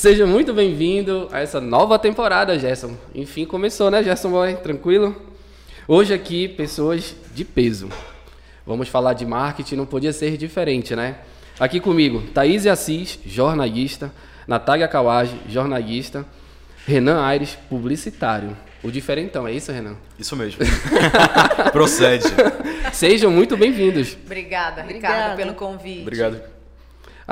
Seja muito bem-vindo a essa nova temporada, Gerson. Enfim, começou, né, Gerson Boy? Tranquilo? Hoje aqui, pessoas de peso. Vamos falar de marketing, não podia ser diferente, né? Aqui comigo, Thaís Assis, jornalista, Natália Kawage, jornalista, Renan Aires, publicitário. O diferentão, é isso, Renan? Isso mesmo. Procede. Sejam muito bem-vindos. Obrigada, Obrigada. Ricardo, pelo convite. Obrigado.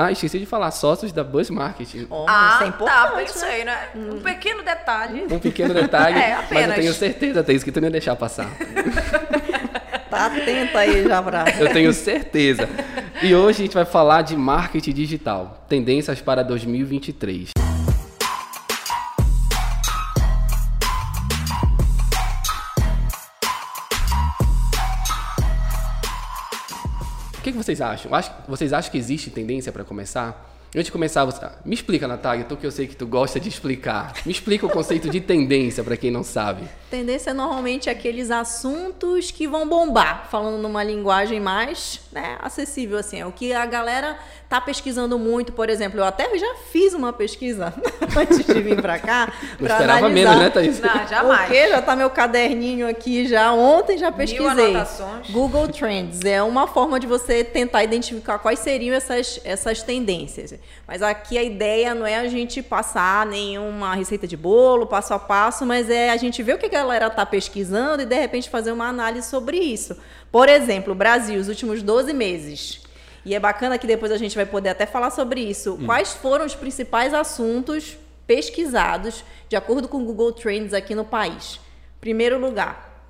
Ah, esqueci de falar, sócios da Buzz Marketing. Homem, Ah, isso é tá, importante, né? pensei, né? Um pequeno detalhe. Um pequeno detalhe, É, mas eu apenas. tenho certeza, Thaís, que tu não ia deixar passar. Tá atenta aí já pra... Eu tenho certeza. E hoje a gente vai falar de marketing digital, tendências para 2023. O que, que vocês acham? Acho- Vocês acham que existe tendência para começar? Antes de começar, você... me explica, Natália, tu que eu sei que tu gosta de explicar. Me explica o conceito de tendência para quem não sabe. Tendência é normalmente aqueles assuntos que vão bombar, falando numa linguagem mais né, acessível, assim. É o que a galera tá pesquisando muito, por exemplo. Eu até já fiz uma pesquisa antes de vir pra cá. Não esperava analisar. menos, né, Thaís? Não, jamais. Porque já tá meu caderninho aqui já. Ontem já pesquisei. anotações. Google Trends é uma forma de você tentar identificar quais seriam essas, essas tendências. Mas aqui a ideia não é a gente passar nenhuma receita de bolo, passo a passo, mas é a gente ver o que a galera tá pesquisando e de repente fazer uma análise sobre isso. Por exemplo, Brasil, os últimos 12 meses. E é bacana que depois a gente vai poder até falar sobre isso. Quais foram os principais assuntos pesquisados de acordo com o Google Trends aqui no país? Primeiro lugar,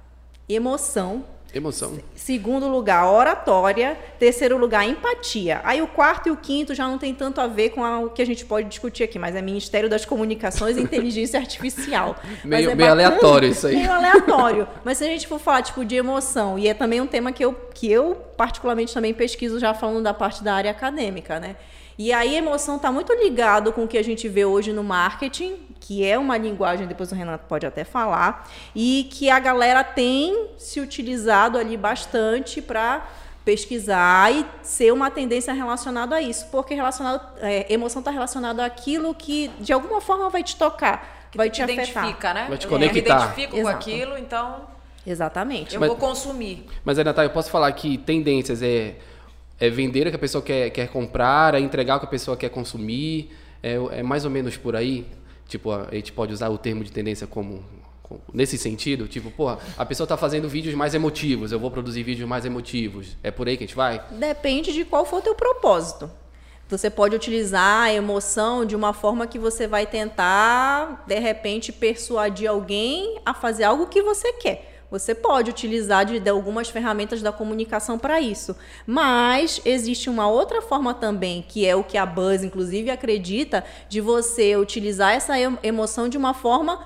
emoção. Emoção. Segundo lugar, oratória. Terceiro lugar, empatia. Aí o quarto e o quinto já não tem tanto a ver com a- o que a gente pode discutir aqui, mas é Ministério das Comunicações e Inteligência Artificial. Meio- é meio aleatório isso aí. Meio aleatório. Mas se a gente for falar tipo de emoção, e é também um tema que eu, que eu particularmente também pesquiso já falando da parte da área acadêmica, né? E aí a emoção está muito ligado com o que a gente vê hoje no marketing, que é uma linguagem, depois o Renato pode até falar, e que a galera tem se utilizado ali bastante para pesquisar e ser uma tendência relacionada a isso, porque relacionado, é, emoção está relacionada àquilo que de alguma forma vai te tocar, Que vai tu te afetar. identifica, né? Vai te Eu conectar. me identifico com Exato. aquilo, então Exatamente. eu Mas- vou consumir. Mas aí, Natália, eu posso falar que tendências é, é vender o que a pessoa quer, quer comprar, é entregar o que a pessoa quer consumir, é, é mais ou menos por aí? Tipo, a gente pode usar o termo de tendência como, nesse sentido? Tipo, porra, a pessoa está fazendo vídeos mais emotivos, eu vou produzir vídeos mais emotivos. É por aí que a gente vai? Depende de qual for o teu propósito. Você pode utilizar a emoção de uma forma que você vai tentar, de repente, persuadir alguém a fazer algo que você quer. Você pode utilizar de, de algumas ferramentas da comunicação para isso. Mas existe uma outra forma também, que é o que a Buzz, inclusive, acredita, de você utilizar essa em- emoção de uma forma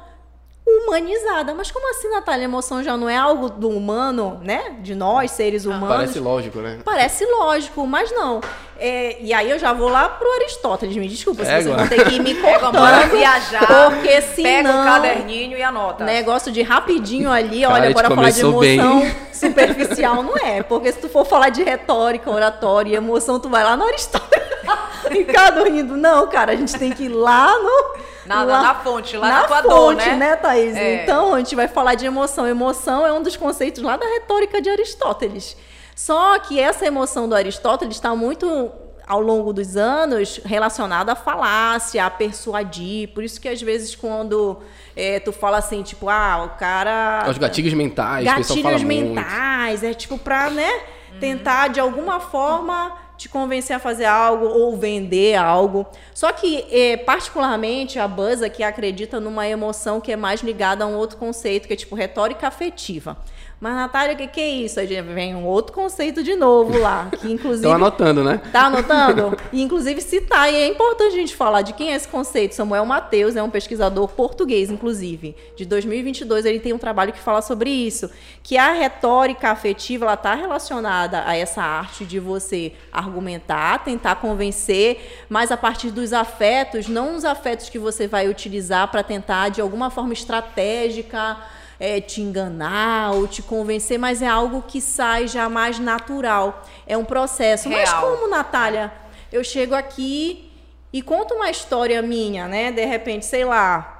humanizada. Mas como assim, Natália? A emoção já não é algo do humano, né? De nós, seres humanos. Parece lógico, né? Parece lógico, mas não. É, e aí eu já vou lá pro Aristóteles, me desculpa, se É, vocês agora. vão ter que ir me Pega cortando. viajar, porque pega senão... o caderninho e anota. Negócio de rapidinho ali, Cara, olha, bora falar de emoção bem. superficial, não é? Porque se tu for falar de retórica, oratória e emoção, tu vai lá no Aristóteles. Ricardo rindo. Não, cara, a gente tem que ir lá no... Na- lá- na fonte, lá na na tua fonte, dor, né? Thaís? É. Então, a gente vai falar de emoção. Emoção é um dos conceitos lá da retórica de Aristóteles. Só que essa emoção do Aristóteles está muito ao longo dos anos relacionada à falácia, a persuadir. Por isso que às vezes quando eh, tu fala assim, tipo, ah, o cara Os gatilhos mentais, o pessoal fala gatilhos muito. mentais, é tipo pra, né, tentar de alguma forma te convencer a fazer algo ou vender algo. Só que, eh, particularmente, a Buzz aqui acredita numa emoção que é mais ligada a um outro conceito, que é tipo retórica afetiva. Mas, Natália, o que, que é isso? Aí vem um outro conceito de novo lá, que inclusive Estão anotando, né? Tá anotando? E, inclusive, citar. E é importante a gente falar de quem é esse conceito. Samuel Mateus é um pesquisador português, inclusive. De 2022, ele tem um trabalho que fala sobre isso. Que a retórica afetiva, ela está relacionada a essa arte de você argumentar, tentar convencer, mas a partir dos afetos, não os afetos que você vai utilizar para tentar, de alguma forma estratégica, é, te enganar ou te convencer, mas é algo que sai já mais natural. É um processo. Mas Real. como, Natália, eu chego aqui e conto uma história minha, né? De repente, sei lá,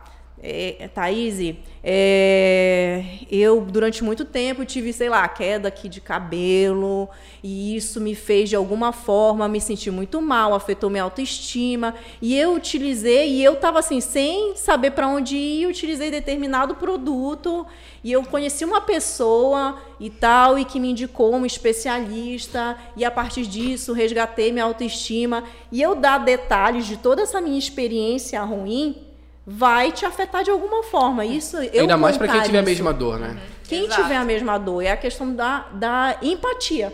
é, Thaís, é, eu durante muito tempo tive, sei lá, queda aqui de cabelo, e isso me fez de alguma forma me sentir muito mal, afetou minha autoestima, e eu utilizei, e eu estava assim, sem saber para onde ir, utilizei determinado produto, e eu conheci uma pessoa e tal, e que me indicou um especialista, e a partir disso resgatei minha autoestima, e eu dar detalhes de toda essa minha experiência ruim vai te afetar de alguma forma. Isso eu Ainda mais para quem tiver a isso. mesma dor, né? Quem Exato. tiver a mesma dor, é a questão da, da empatia.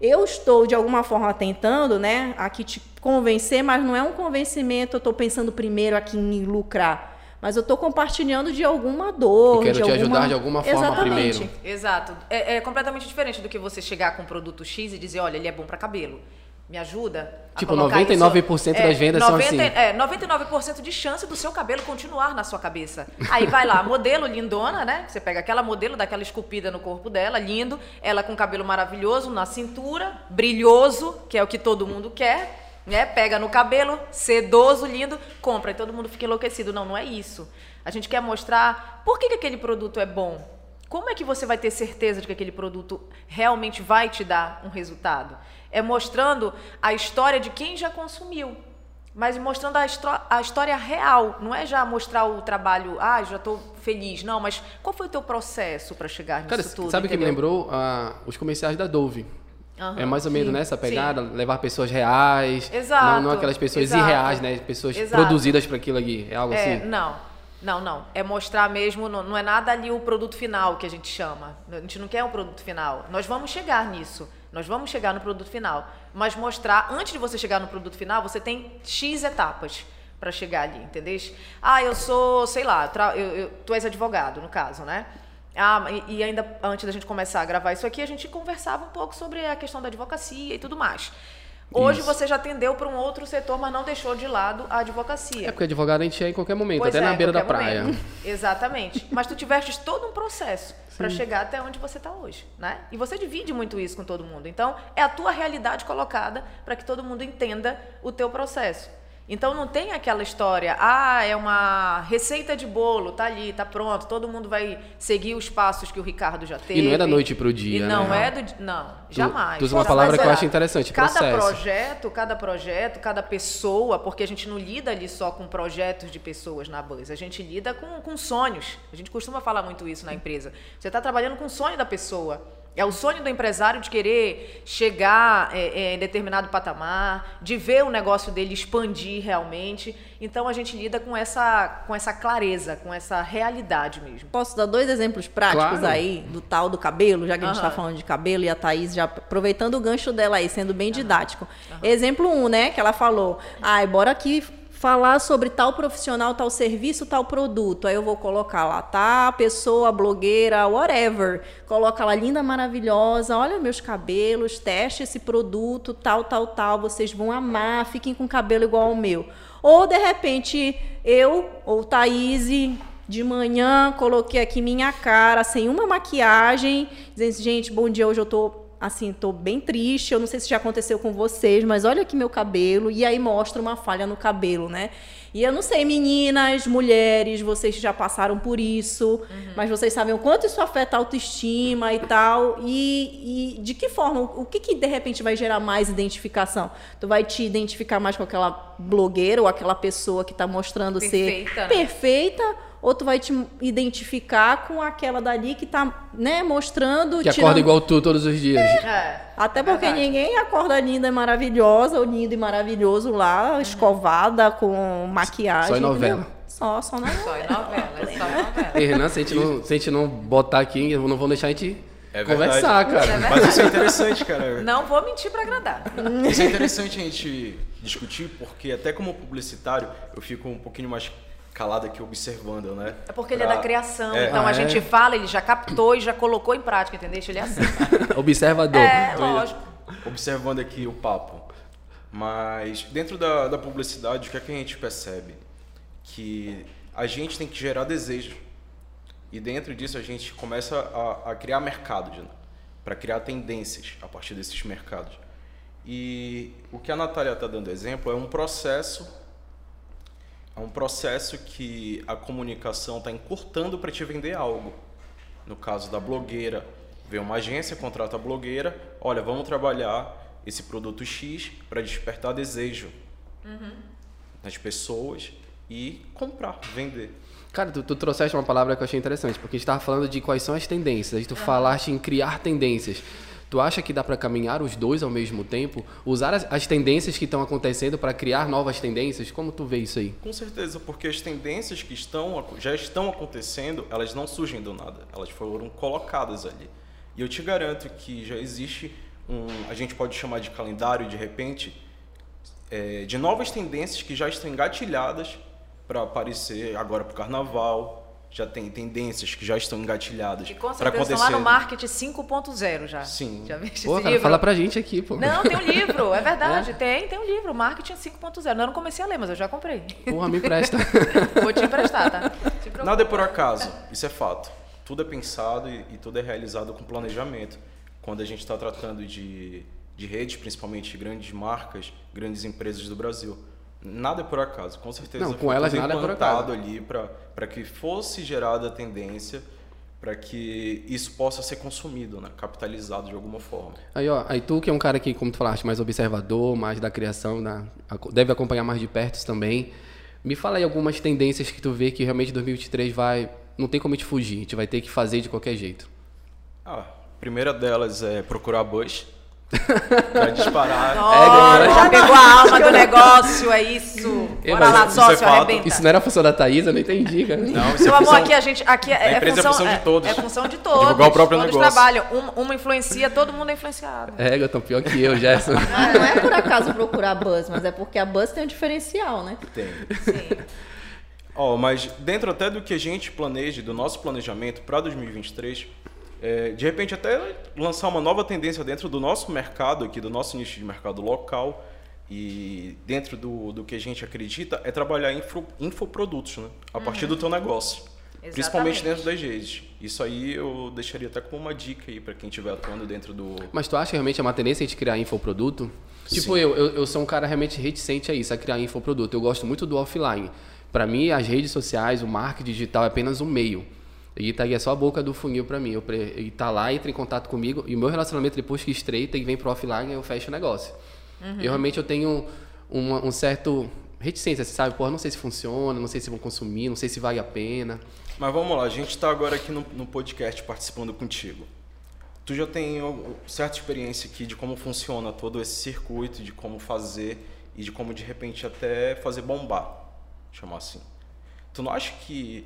Eu estou, de alguma forma, tentando, né, aqui te convencer, mas não é um convencimento, eu estou pensando primeiro aqui em lucrar. Mas eu estou compartilhando de alguma dor. Eu quero de te alguma... ajudar de alguma forma Exatamente. primeiro. Exato. É, é completamente diferente do que você chegar com um produto X e dizer, olha, ele é bom para cabelo. Me ajuda? Tipo, colocar 99% das vendas são assim. É, 99% de chance do seu cabelo continuar na sua cabeça. Aí vai lá, modelo lindona, né? Você pega aquela modelo, dá aquela esculpida no corpo dela, lindo, ela com cabelo maravilhoso na cintura, brilhoso, que é o que todo mundo quer, né? Pega no cabelo, sedoso, lindo, compra e todo mundo fica enlouquecido. Não, não é isso. A gente quer mostrar por que, que aquele produto é bom. Como é que você vai ter certeza de que aquele produto realmente vai te dar um resultado? É mostrando a história de quem já consumiu, mas mostrando a, a história real. Não é já mostrar o trabalho, ah, já estou feliz. Não, mas qual foi o teu processo para chegar nisso Cara, tudo? sabe o que me lembrou? Ah, os comerciais da Dove. Aham, é mais ou menos sim, nessa sim. pegada, levar pessoas reais, Exato, não, não aquelas pessoas exato. irreais, né? Pessoas Exato. produzidas para aquilo ali. É algo É, assim? não. Não, não. É mostrar mesmo, não, não é nada ali o produto final que a gente chama. A gente não quer o produto final. Nós vamos chegar nisso. Nós vamos chegar no produto final. Mas mostrar, antes de você chegar no produto final, você tem X etapas para chegar ali, entendeu? Ah, eu sou, sei lá, eu, eu- tu és advogado, no caso, né? Ah, e ainda antes da gente começar a gravar isso aqui, a gente conversava um pouco sobre a questão da advocacia e tudo mais. Hoje Isso. você já atendeu para um outro setor, mas não deixou de lado a advocacia. É porque advogado a gente é em qualquer momento, Pois até é, na beira da praia. momento. Exatamente. Mas tu tiveste todo um processo para chegar até onde você está hoje, né? E você divide muito isso com todo mundo. Então, é a tua realidade colocada para que todo mundo entenda o teu processo. Então não tem aquela história, ah, é uma receita de bolo, tá ali, tá pronto, todo mundo vai seguir os passos que o Ricardo já teve. E não é da noite pro dia, E não né? é do não, jamais. tu usa uma palavra que eu será. acho interessante, Cada processo. projeto, cada projeto, cada pessoa, porque a gente não lida ali só com projetos de pessoas na Buzz, a gente lida com, com sonhos. A gente costuma falar muito isso na empresa. Você está trabalhando com o sonho da pessoa. É o sonho do empresário de querer chegar é, é, em determinado patamar, de ver o negócio dele expandir realmente. Então a gente lida com essa, com essa clareza, com essa realidade mesmo. Posso dar dois exemplos práticos Claro. aí do tal do cabelo, já que a gente está falando de cabelo e a Thaís já aproveitando o gancho dela aí, sendo bem didático. Exemplo um, né, que ela falou, ai, bora aqui falar sobre tal profissional, tal serviço, tal produto. Aí eu vou colocar lá, tá, pessoa, blogueira, whatever. Coloca lá, linda, maravilhosa, olha meus cabelos, teste esse produto, tal, tal, tal, vocês vão amar, fiquem com cabelo igual ao meu. Ou, de repente, eu ou Thaís de manhã, coloquei aqui minha cara, sem uma maquiagem, dizendo assim, gente, bom dia, hoje eu tô assim, tô bem triste, eu não sei se já aconteceu com vocês, mas olha aqui meu cabelo, e aí mostra uma falha no cabelo, né? E eu não sei, meninas, mulheres, vocês já passaram por isso, mas vocês sabem o quanto isso afeta a autoestima e tal, e, e de que forma, o que que de repente vai gerar mais identificação? Tu vai te identificar mais com aquela blogueira ou aquela pessoa que tá mostrando Perfeita, ser né? perfeita, ou tu vai te identificar com aquela dali que tá, né, mostrando... Que tirando- acorda igual tu todos os dias. É, Até é porque verdade. ninguém acorda linda e maravilhosa, ou lindo e maravilhoso lá, escovada, com maquiagem. Só em novela. entendeu? Só, só na Só em novela, é só novela. E, Renan, se a, gente não, se a gente não botar aqui, eu não vou deixar a gente É conversar, verdade. cara. Mas isso é interessante, cara. Não vou mentir para agradar. Isso é interessante a gente discutir, porque até como publicitário, eu fico um pouquinho mais calado aqui observando, né? É porque ele é Pra- da criação, É. então Ah, a gente é? fala, ele já captou e já colocou em prática, entendeu? Ele é assim. Observador. É, Então, lógico. observando aqui o papo. Mas dentro da, da publicidade, o que é que a gente percebe? Que a gente tem que gerar desejo. E dentro disso a gente começa a, a criar mercado, para criar tendências a partir desses mercados. E o que a Natália está dando exemplo é um processo é um processo que a comunicação está encurtando para te vender algo. No caso da blogueira, vem uma agência, contrata a blogueira, olha, vamos trabalhar esse produto X para despertar desejo uhum. nas pessoas e comprar, vender. Cara, tu, tu, trouxeste uma palavra que eu achei interessante, porque a gente estava falando de quais são as tendências, aí tu uhum. falaste em criar tendências. Tu acha que dá para caminhar os dois ao mesmo tempo? Usar as, as tendências que estão acontecendo para criar novas tendências? Como tu vê isso aí? Com certeza, porque as tendências que estão, já estão acontecendo, elas não surgem do nada. Elas foram colocadas ali. E eu te garanto que já existe um, a gente pode chamar de calendário de repente, é, de novas tendências que já estão engatilhadas para aparecer agora para o carnaval, já tem tendências que já estão engatilhadas. E com certeza estão lá no marketing 5.0 já. Sim. Já vi esse pô, cara, livro? fala pra gente aqui, pô. Não, tem um livro, é verdade. É? Tem, tem um livro, Marketing 5.0. Eu não comecei a ler, mas eu já comprei. Porra, me empresta. Vou te emprestar, tá? Nada é por acaso, isso é fato. Tudo é pensado e, e tudo é realizado com planejamento. Quando a gente está tratando de, de redes, principalmente de grandes marcas, grandes empresas do Brasil. Nada é por acaso, com certeza. Não, com elas nada é por acaso. ali para que fosse gerada a tendência para que isso possa ser consumido, né? capitalizado de alguma forma. Aí, ó, aí tu que é um cara que, como tu falaste, mais observador, mais da criação, da, deve acompanhar mais de perto também. Me fala aí algumas tendências que tu vê que realmente 2023 vai, não tem como a gente fugir, a gente vai ter que fazer de qualquer jeito. Ah, a primeira delas é procurar buzz. Pra disparar. Nossa, é, já pegou a alma do negócio, é isso. Bora lá, sócio, é arrebenta. Isso não era a função da Thaís, eu não entendi, cara. Não, isso Meu é amor, função, aqui a gente. Aqui é, a empresa função, é função de todos. É, é função de todos. Divulgar o próprio todos negócio. trabalham. Um, uma influencia, todo mundo é influenciado. É, eu tô pior que eu, Gerson. Não, não é por acaso procurar buzz, mas é porque a buzz tem um diferencial, né? Tem. Sim. Ó, mas dentro até do que a gente planeja, do nosso planejamento para 2023, é, de repente até lançar uma nova tendência dentro do nosso mercado aqui, do nosso nicho de mercado local e dentro do, do que a gente acredita é trabalhar info, infoprodutos, né? A partir do teu negócio. Exatamente. Principalmente dentro das redes. Isso aí eu deixaria até como uma dica aí para quem estiver atuando dentro do. Mas tu acha que realmente é uma tendência de criar infoproduto? Tipo, eu, eu, eu sou um cara realmente reticente a isso, a criar infoproduto. Eu gosto muito do offline. Para mim, as redes sociais, o marketing digital é apenas um meio. E tá aí é só a boca do funil para mim. Eu, e tá lá, entra em contato comigo. E o meu relacionamento, depois que estreita e vem pro offline, eu fecho o negócio. Uhum. Eu realmente eu tenho uma, um certo reticência, você sabe? Pô, não sei se funciona, não sei se vão consumir, não sei se vale a pena. Mas vamos lá, a gente está agora aqui no, no podcast participando contigo. Tu já tem certa experiência aqui de como funciona todo esse circuito, de como fazer e de como de repente até fazer bombar, chamar assim. Tu não acha que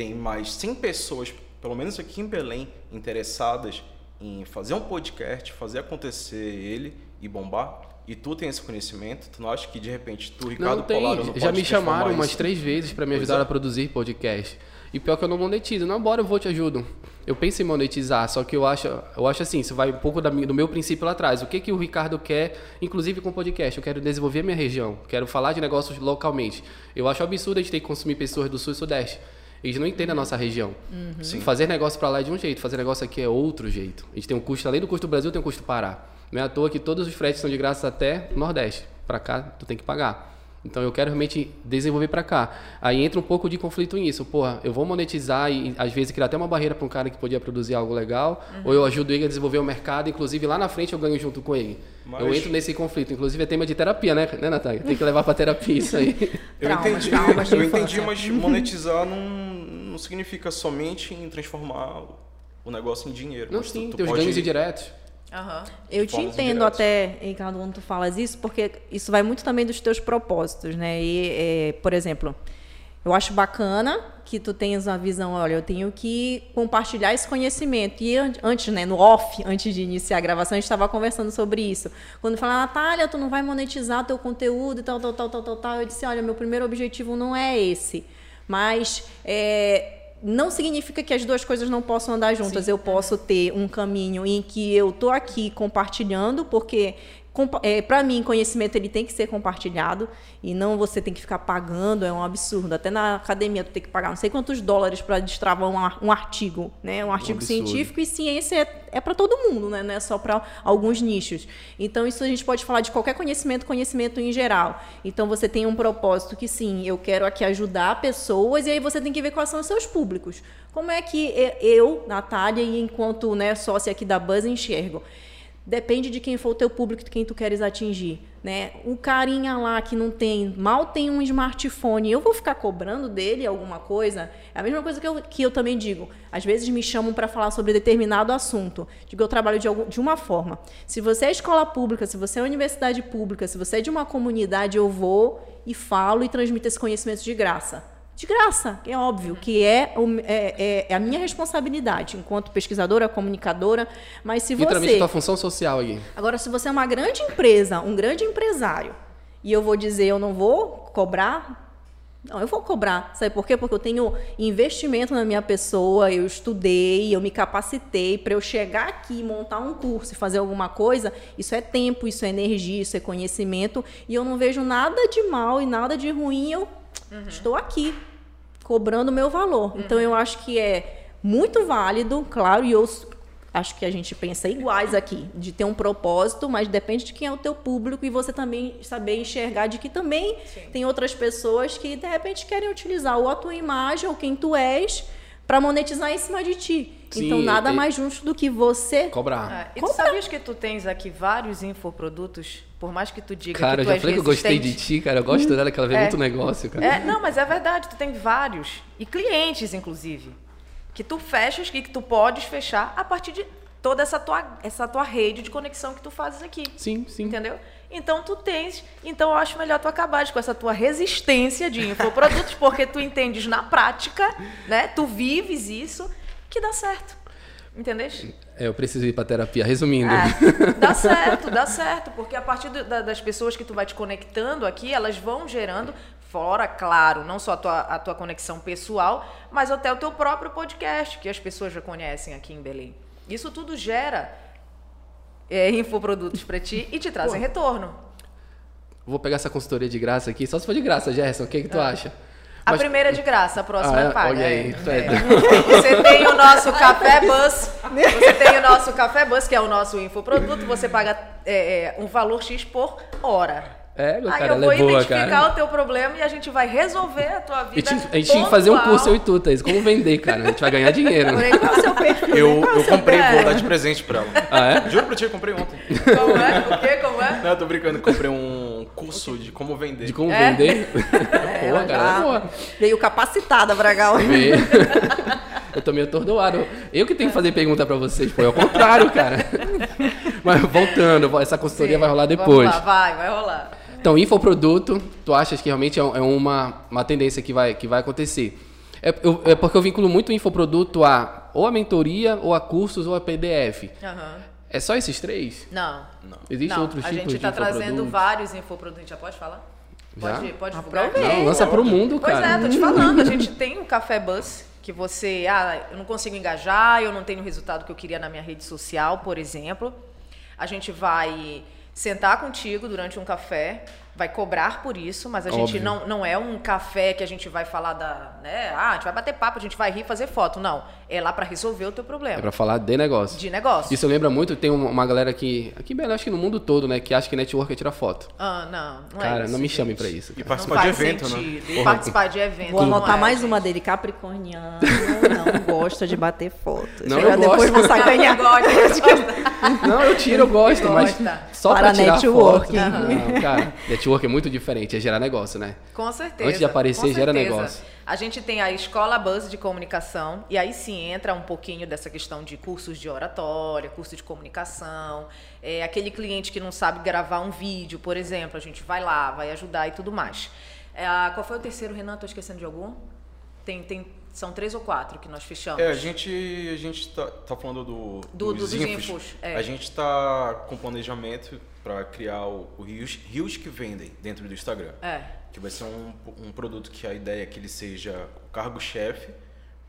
tem mais 100 pessoas, pelo menos aqui em Belém, interessadas em fazer um podcast, fazer acontecer ele e bombar? E tu tem esse conhecimento? Tu não acha que de repente tu, Ricardo não, tem. Polaro, não Já me chamaram isso? umas três vezes para me ajudar é. a produzir podcast. E pior que eu não monetizo. Não, bora, eu vou te ajudo. Eu penso em monetizar, só que eu acho, eu acho assim, isso vai um pouco da, do meu princípio lá atrás. O que, que o Ricardo quer, inclusive com o podcast? Eu quero desenvolver a minha região, quero falar de negócios localmente. Eu acho absurdo a gente ter que consumir pessoas do Sul e Sudeste. Eles não entendem a nossa região. Uhum. Fazer negócio para lá é de um jeito, fazer negócio aqui é outro jeito. A gente tem um custo, além do custo do Brasil, tem um custo Pará. Não é à toa que todos os fretes são de graça até Nordeste. Para cá, tu tem que pagar. Então eu quero realmente desenvolver para cá. Aí entra um pouco de conflito nisso. Porra, eu vou monetizar e às vezes criar até uma barreira para um cara que podia produzir algo legal, uhum. ou eu ajudo ele a desenvolver o mercado, inclusive lá na frente eu ganho junto com ele. Mas... Eu entro nesse conflito. Inclusive é tema de terapia, né, né Natália? Tem que levar para terapia isso aí. eu traumas, entendi, traumas eu entendi, mas monetizar não, não significa somente em transformar o negócio em dinheiro. Não, sim, tu, tu tem os ganhos indiretos. Uhum. Eu te entendo até, Ricardo, quando tu falas isso, porque isso vai muito também dos teus propósitos, né? E, é, por exemplo, eu acho bacana que tu tenhas uma visão, olha, eu tenho que compartilhar esse conhecimento. E antes, né, no off, antes de iniciar a gravação, a gente estava conversando sobre isso. Quando fala, Natália, tu não vai monetizar teu conteúdo e tal, tal, tal, tal, tal, tal, eu disse, olha, meu primeiro objetivo não é esse. Mas é, não significa que as duas coisas não possam andar juntas. Sim. Eu posso ter um caminho em que eu tô aqui compartilhando, porque é, para mim, conhecimento ele tem que ser compartilhado e não você tem que ficar pagando, é um absurdo. Até na academia tu tem que pagar não sei quantos dólares para destravar um, um, artigo, né? Um artigo um científico e ciência é, é para todo mundo, né? Não é só para alguns nichos. Então isso a gente pode falar de qualquer conhecimento, conhecimento em geral. Então você tem um propósito que sim, eu quero aqui ajudar pessoas e aí você tem que ver quais são os seus públicos. Como é que eu, Natália, e enquanto né, sócia aqui da Buzz enxergo? Depende de quem for o teu público, de quem tu queres atingir, né? O carinha lá que não tem, mal tem um smartphone, eu vou ficar cobrando dele alguma coisa? É a mesma coisa que eu, que eu também digo. Às vezes me chamam para falar sobre determinado assunto. Digo, eu trabalho de, algum, de uma forma. Se você é escola pública, se você é universidade pública, se você é de uma comunidade, eu vou e falo e transmito esse conhecimento de graça de graça, é óbvio que é, é, é, a minha responsabilidade enquanto pesquisadora, comunicadora, mas se Literalmente você... tua função social aí. Agora, se você é uma grande empresa, um grande empresário, e eu vou dizer, eu não vou cobrar... Não, eu vou cobrar. Sabe por quê? Porque eu tenho investimento na minha pessoa, eu estudei, eu me capacitei para eu chegar aqui, montar um curso e fazer alguma coisa. Isso é tempo, isso é energia, isso é conhecimento. E eu não vejo nada de mal e nada de ruim. Eu uhum. estou aqui cobrando o meu valor. Uhum. Então eu acho que é muito válido, claro, e eu acho que a gente pensa iguais aqui, de ter um propósito, mas depende de quem é o teu público e você também saber enxergar de que também Sim. tem outras pessoas que de repente querem utilizar ou a tua imagem ou quem tu és para monetizar em cima de ti. Sim, então nada mais justo do que você cobrar. Ah, e tu sabias que tu tens aqui vários infoprodutos por mais que tu diga cara, que tu já falei que eu gostei de ti, cara. Eu gosto dela, que ela vê é. muito negócio, cara. É, não, mas é verdade, tu tem vários. E clientes, inclusive. Que tu fechas e que tu podes fechar a partir de toda essa tua, essa tua rede de conexão que tu fazes aqui. Sim, sim. Entendeu? Então tu tens. Então eu acho melhor tu acabar com essa tua resistência de infoprodutos, porque tu entendes na prática, né? Tu vives isso, que dá certo. Entendeste? É, eu preciso ir para terapia. Resumindo. É, dá certo, dá certo, porque a partir do, da, das pessoas que tu vai te conectando aqui, elas vão gerando, fora, claro, não só a tua, a tua conexão pessoal, mas até o teu próprio podcast, que as pessoas já conhecem aqui em Belém. Isso tudo gera é, infoprodutos para ti e te trazem retorno. Vou pegar essa consultoria de graça aqui, só se for de graça, Gerson. O que, que tu é. acha? A Mas... primeira é de graça, a próxima ah, é paga. Olha aí, é. é. Você tem o nosso Café Bus, você tem o nosso Café Bus, que é o nosso infoproduto, você paga é, é um valor X por hora. É, Aí cara, eu vou é boa, identificar cara. o teu problema e a gente vai resolver a tua vida. A gente, a gente tinha que fazer um curso, eu e tu, Thaís. Como vender, cara? A gente vai ganhar dinheiro. Eu, eu comprei, vou dar de presente pra ela. Ah, é? Juro pra ti, eu comprei ontem. Como é? O quê? Como é? Não, eu tô brincando, comprei um curso de como vender. De como é? vender? É, Pô, cara, boa. Veio capacitada, Bragal. Veio. Eu tô meio atordoado. Eu que tenho que fazer pergunta pra vocês, foi ao contrário, cara. Mas voltando, essa consultoria Sim, vai rolar depois. Lá, vai, vai rolar. Então, infoproduto, tu achas que realmente é, é uma, uma tendência que vai, que vai acontecer? É, eu, é porque eu vinculo muito o infoproduto a ou a mentoria, ou a cursos, ou a PDF. Uhum. É só esses três? Não. Não. Existem Não, outros tipos de A gente está trazendo vários infoprodutos. Já pode falar? Já? Pode, pode divulgar? Não, lança para o mundo, pois cara. Pois é, tô te falando. A gente tem o Café Bus, que você... Ah, eu não consigo engajar, eu não tenho o resultado que eu queria na minha rede social, por exemplo. A gente vai sentar contigo durante um café, vai cobrar por isso, mas a Óbvio. gente não, não é um café que a gente vai falar da, né, ah, a gente vai bater papo, a gente vai rir, fazer foto, não. É lá para resolver o teu problema. É para falar de negócio. De negócio. Isso lembra muito, tem uma galera que aqui bem, acho que no mundo todo, né, que acha que network é tirar foto. Ah, não, não é Cara, é isso, não me gente. chamem para isso. Cara. E participar de evento, né? sentido. né? E participar de evento. Vou anotar é, mais gente. uma dele, Capricorniano, não gosta de bater foto. Não, eu depois gosto. vou sacanear. Não, eu tiro, eu gosto, mas só para tirar network. foto. Não, cara, network é muito diferente, é gerar negócio, né? Com certeza. Antes de aparecer, gera certeza. negócio. A gente tem a Escola Buzz de Comunicação, e aí sim entra um pouquinho dessa questão de cursos de oratória, curso de comunicação. É, aquele cliente que não sabe gravar um vídeo, por exemplo, a gente vai lá, vai ajudar e tudo mais. É, qual foi o terceiro, Renan? Estou esquecendo de algum? Tem, tem, são três ou quatro que nós fechamos. É, a gente, a gente tá, tá falando do, Do- dos, dos infos. infos, é. A gente tá com planejamento para criar o, o rios, rios que vendem dentro do Instagram. É. Que vai ser um, um produto que a ideia é que ele seja o cargo-chefe,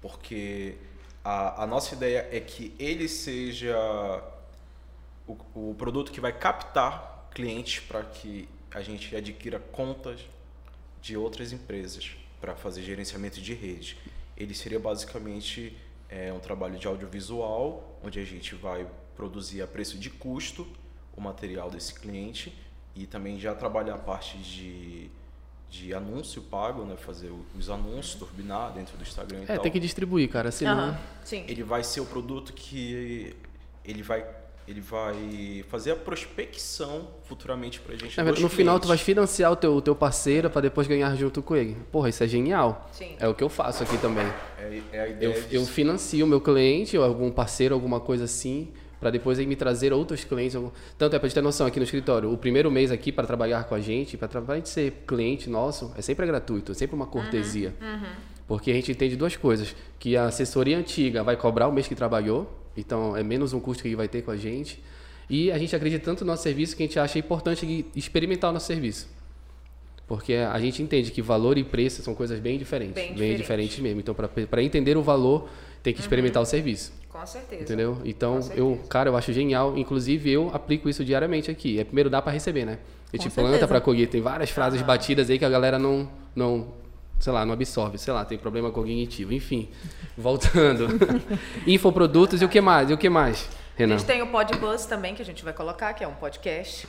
porque a, a nossa ideia é que ele seja o, o produto que vai captar clientes para que a gente adquira contas de outras empresas para fazer gerenciamento de rede. Ele seria basicamente é, um trabalho de audiovisual, onde a gente vai produzir a preço de custo o material desse cliente e também já trabalhar a parte de, de anúncio pago, né? fazer os anúncios, turbinar dentro do Instagram e É, tal. tem que distribuir, cara, senão... Aham, Sim. Ele vai ser o produto que ele vai ele vai fazer a prospecção futuramente pra gente. Dos no final, tu vai clientes. financiar o teu, o teu parceiro para depois ganhar junto com ele. Porra, isso é genial. Sim. É o que eu faço aqui também. É, é a ideia Eu, disso. eu financio o meu cliente ou algum parceiro, alguma coisa assim, para depois ele me trazer outros clientes. Tanto é para gente ter noção aqui no escritório, o primeiro mês aqui para trabalhar com a gente, para a gente ser cliente nosso, é sempre gratuito, é sempre uma cortesia. Porque a gente entende duas coisas, que a assessoria antiga vai cobrar o mês que trabalhou, então é menos um custo que ele vai ter com a gente. E a gente acredita tanto no nosso serviço que a gente acha importante experimentar o nosso serviço. Porque a gente entende que valor e preço são coisas bem diferentes. Bem Bem, diferentes. diferentes mesmo. Então, para entender o valor, tem que experimentar o serviço. Com certeza. Entendeu? Então, Com eu, certeza. cara, eu acho genial. Inclusive, eu aplico isso diariamente aqui. É primeiro dá para receber, né? A gente Com planta certeza. para colher. Tem várias frases batidas aí que a galera não, não, sei lá, não absorve. Sei lá, tem problema cognitivo. Enfim, voltando. Infoprodutos e o que mais? E o que mais, A Renan? gente tem o Podbuzz também, que a gente vai colocar, que é um podcast.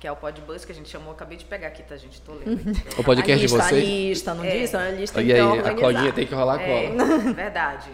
Que é o Podbuzz que a gente chamou. Acabei de pegar aqui, tá, gente? Tô lendo. O podcast a de lista, vocês? A lista, não É. disse? A lista E então aí, a colinha tem que rolar a cola. É, verdade.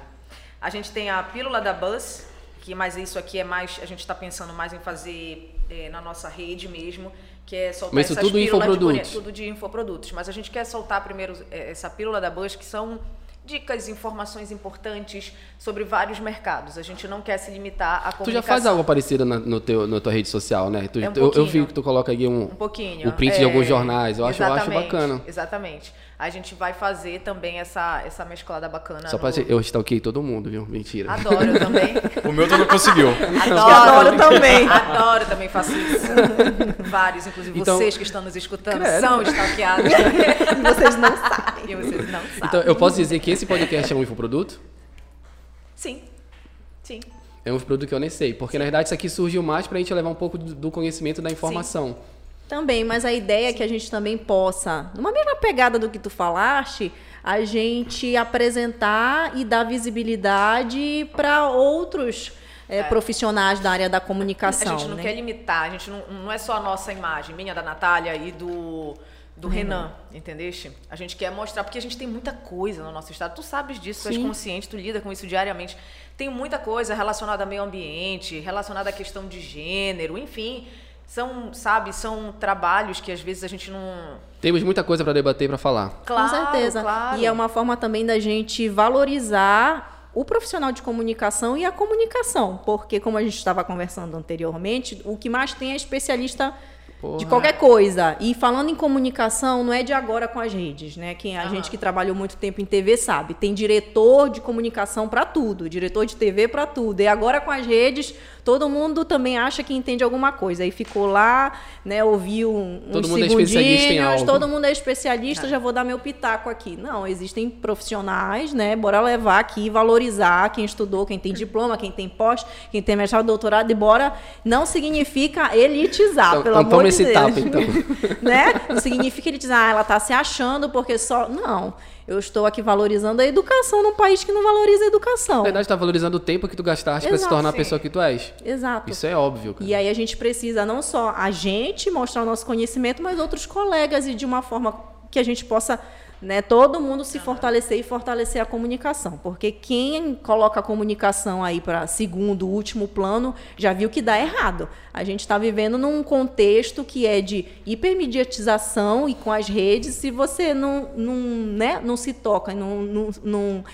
A gente tem a pílula da Buzz, que mas isso aqui é mais, a gente está pensando mais em fazer é, na nossa rede mesmo, que é soltar Mas isso essas tudo pílulas de infoprodutos. bone- tudo de infoprodutos. Mas a gente quer soltar primeiro é, essa pílula da Buzz, que são dicas, informações importantes sobre vários mercados. A gente não quer se limitar à comunicação. Tu já faz algo parecido na, no teu, na tua rede social, né? Tu, É um eu, eu vi que tu coloca aí um, Um pouquinho. o print de É, alguns jornais. Eu acho, eu acho bacana. Exatamente. A gente vai fazer também essa, essa mesclada bacana. Só no- pra dizer, eu stalkeei todo mundo, viu? Mentira. Adoro eu também. O meu tu não conseguiu. Adoro, Adoro também. Adoro também faço isso. Vários, inclusive Então- vocês que estão nos escutando, Credo. são stalkeados. E vocês não sabem. e vocês não sabem. Então, eu posso dizer que esse podcast é um infoproduto? Sim. Sim. É um infoproduto que eu nem sei. Porque, na verdade, isso aqui surgiu mais pra gente levar um pouco do do conhecimento da informação. Também, mas a ideia é que a gente também possa, numa mesma pegada do que tu falaste, a gente apresentar e dar visibilidade para outros eh, profissionais da área da A comunicação. gente não né? quer limitar, a gente não, não é só a nossa imagem, minha, da Natália e do, do Renan, entendeste? A gente quer mostrar, porque a gente tem muita coisa no nosso estado. Tu sabes disso, tu és Sim. consciente, tu lida com isso diariamente. Tem muita coisa relacionada ao meio ambiente, relacionada à questão de gênero, enfim. São, sabe, são trabalhos que às vezes a gente não. Temos muita coisa pra debater, pra falar. Claro, Com certeza. claro. E é uma forma também da gente valorizar o profissional de comunicação e a comunicação, porque como a gente estava conversando anteriormente, o que mais tem é especialista de Porra. qualquer coisa. E falando em comunicação, não é de agora com as redes, né? Quem a Aham. gente que trabalhou muito tempo em TV sabe, tem diretor de comunicação para tudo, diretor de TV para tudo. E agora com as redes, todo mundo também acha que entende alguma coisa. Aí ficou lá, né, ouviu um, Todo uns mundo é especialista em segundinhos, algo. todo mundo é especialista, já vou dar meu pitaco aqui. Não, existem profissionais, né? Bora levar aqui, valorizar quem estudou, quem tem diploma, quem tem pós, quem tem mestrado, doutorado, e bora. Não significa elitizar, Então- pelo então amor de esse Deus. tapa, então. né? Não significa elitizar, ah, ela tá se achando porque só. Não. Eu estou aqui valorizando a educação num país que não valoriza a educação. Na verdade, tá valorizando o tempo que tu gastaste pra se tornar a sim. pessoa que tu és. Exato. Isso é óbvio, cara. E aí a gente precisa não só a gente mostrar o nosso conhecimento, mas outros colegas e de uma forma que a gente possa, né, todo mundo se fortalecer e fortalecer a comunicação, porque quem coloca a comunicação aí para segundo, último plano, já viu que dá errado. A gente está vivendo num contexto que é de hipermediatização e com as redes, se você não, não, né, não se toca, não, não, não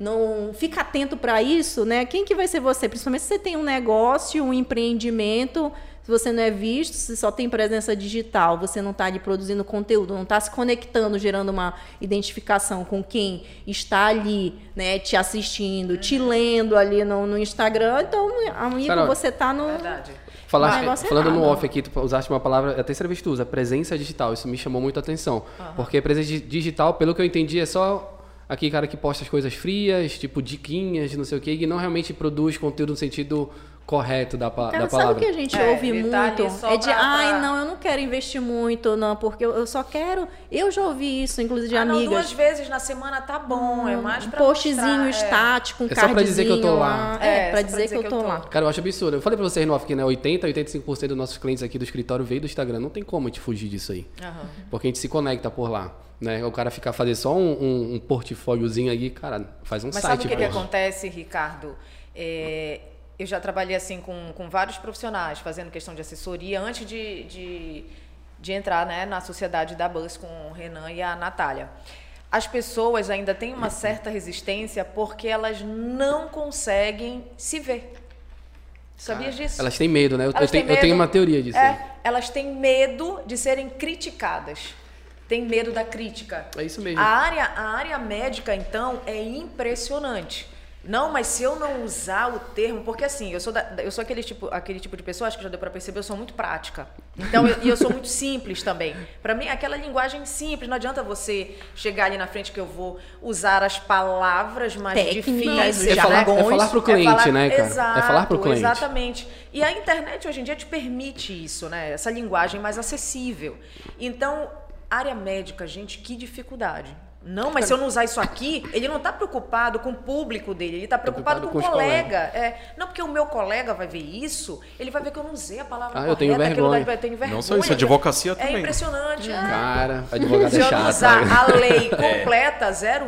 não fica atento para isso, né? Quem que vai ser você? Principalmente se você tem um negócio, um empreendimento, se você não é visto, se só tem presença digital, você não está ali produzindo conteúdo, não está se conectando, gerando uma identificação com quem está ali, né, te assistindo, te lendo ali no, no Instagram, então, amigo, Carol, você está no... Verdade. Falaste- Um falando no errado. off aqui, tu usaste uma palavra, até cerveja tu usa, presença digital. Isso me chamou muito a atenção. Porque presença di- digital, pelo que eu entendi, é só aquele cara que posta as coisas frias, tipo diquinhas, não sei o quê, e não realmente produz conteúdo no sentido correto da, pa- Cara, da sabe o palavra. que a gente É, ouve tá muito? só é de, pra- ai, não, eu não quero investir muito, não, porque eu, eu só quero. Eu já ouvi isso, inclusive de Ah, não, amigas. duas vezes na semana tá bom, é mais um pra postzinho mostrar, é. estático, um É só pra dizer que eu tô lá. É, É, pra só dizer que eu tô lá. Cara, eu acho absurdo. Eu falei pra vocês no off que né, 80, 85% dos nossos clientes aqui do escritório veio do Instagram. Não tem como a gente fugir disso aí. Aham. Porque a gente se conecta por lá. Né? O cara ficar fazer só um, um, um portfóliozinho aí, cara, faz um Mas site. sabe o que, que acontece, Ricardo? É, eu já trabalhei assim com, com vários profissionais, fazendo questão de assessoria, antes de, de, de entrar né, na sociedade da Bus com o Renan e a Natália. As pessoas ainda têm uma certa resistência porque elas não conseguem se ver. Sabias disso? Elas têm medo, né? Eu, eu tenho, eu tenho medo- uma teoria disso. É, elas têm medo de serem criticadas. Têm medo da crítica. É isso mesmo. A área, a área médica, então, é impressionante. Não, mas se eu não usar o termo, porque assim, eu sou, da- eu sou aquele tipo, aquele tipo de pessoa, acho que já deu para perceber, eu sou muito prática. Então, eu- e eu sou muito simples também. Para mim, aquela linguagem simples, não adianta você chegar ali na frente que eu vou usar as palavras mais Técnicas, difíceis. É falar- né? é falar pro cliente, né, cara? É Exato, falar pro cliente. Exatamente. E a internet hoje em dia te permite isso, né? Essa linguagem mais acessível. Então, área médica, gente, que dificuldade. Não, mas se eu não usar isso aqui, ele não está preocupado com o público dele, ele está preocupado, preocupado com o colega. É, não, porque o meu colega vai ver isso, ele vai ver que eu não usei a palavra Ah, correta. eu tenho vergonha. eu tenho vergonha. Não só isso, advocacia É também. impressionante. é. Cara, advogado Se é eu não chato. usar né? a lei completa, 0,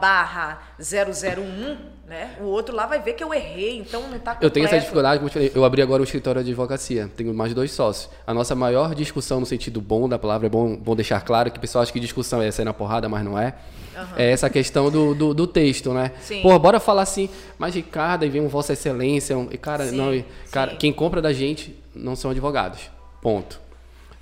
barra 001, né? O outro lá vai ver que eu errei, então não está completo. Eu tenho essa dificuldade, como eu te falei, eu abri agora um escritório de advocacia, tenho mais dois sócios. A nossa maior discussão no sentido bom da palavra, é bom, bom deixar claro que o pessoal acha que discussão é sair na porrada, mas não é. É essa questão do, do, do texto, né? Sim. Pô, bora falar assim, mas Ricardo, aí vem um Vossa Excelência, um, e cara, Sim, não, e, cara, sim. quem compra da gente não são advogados. Ponto.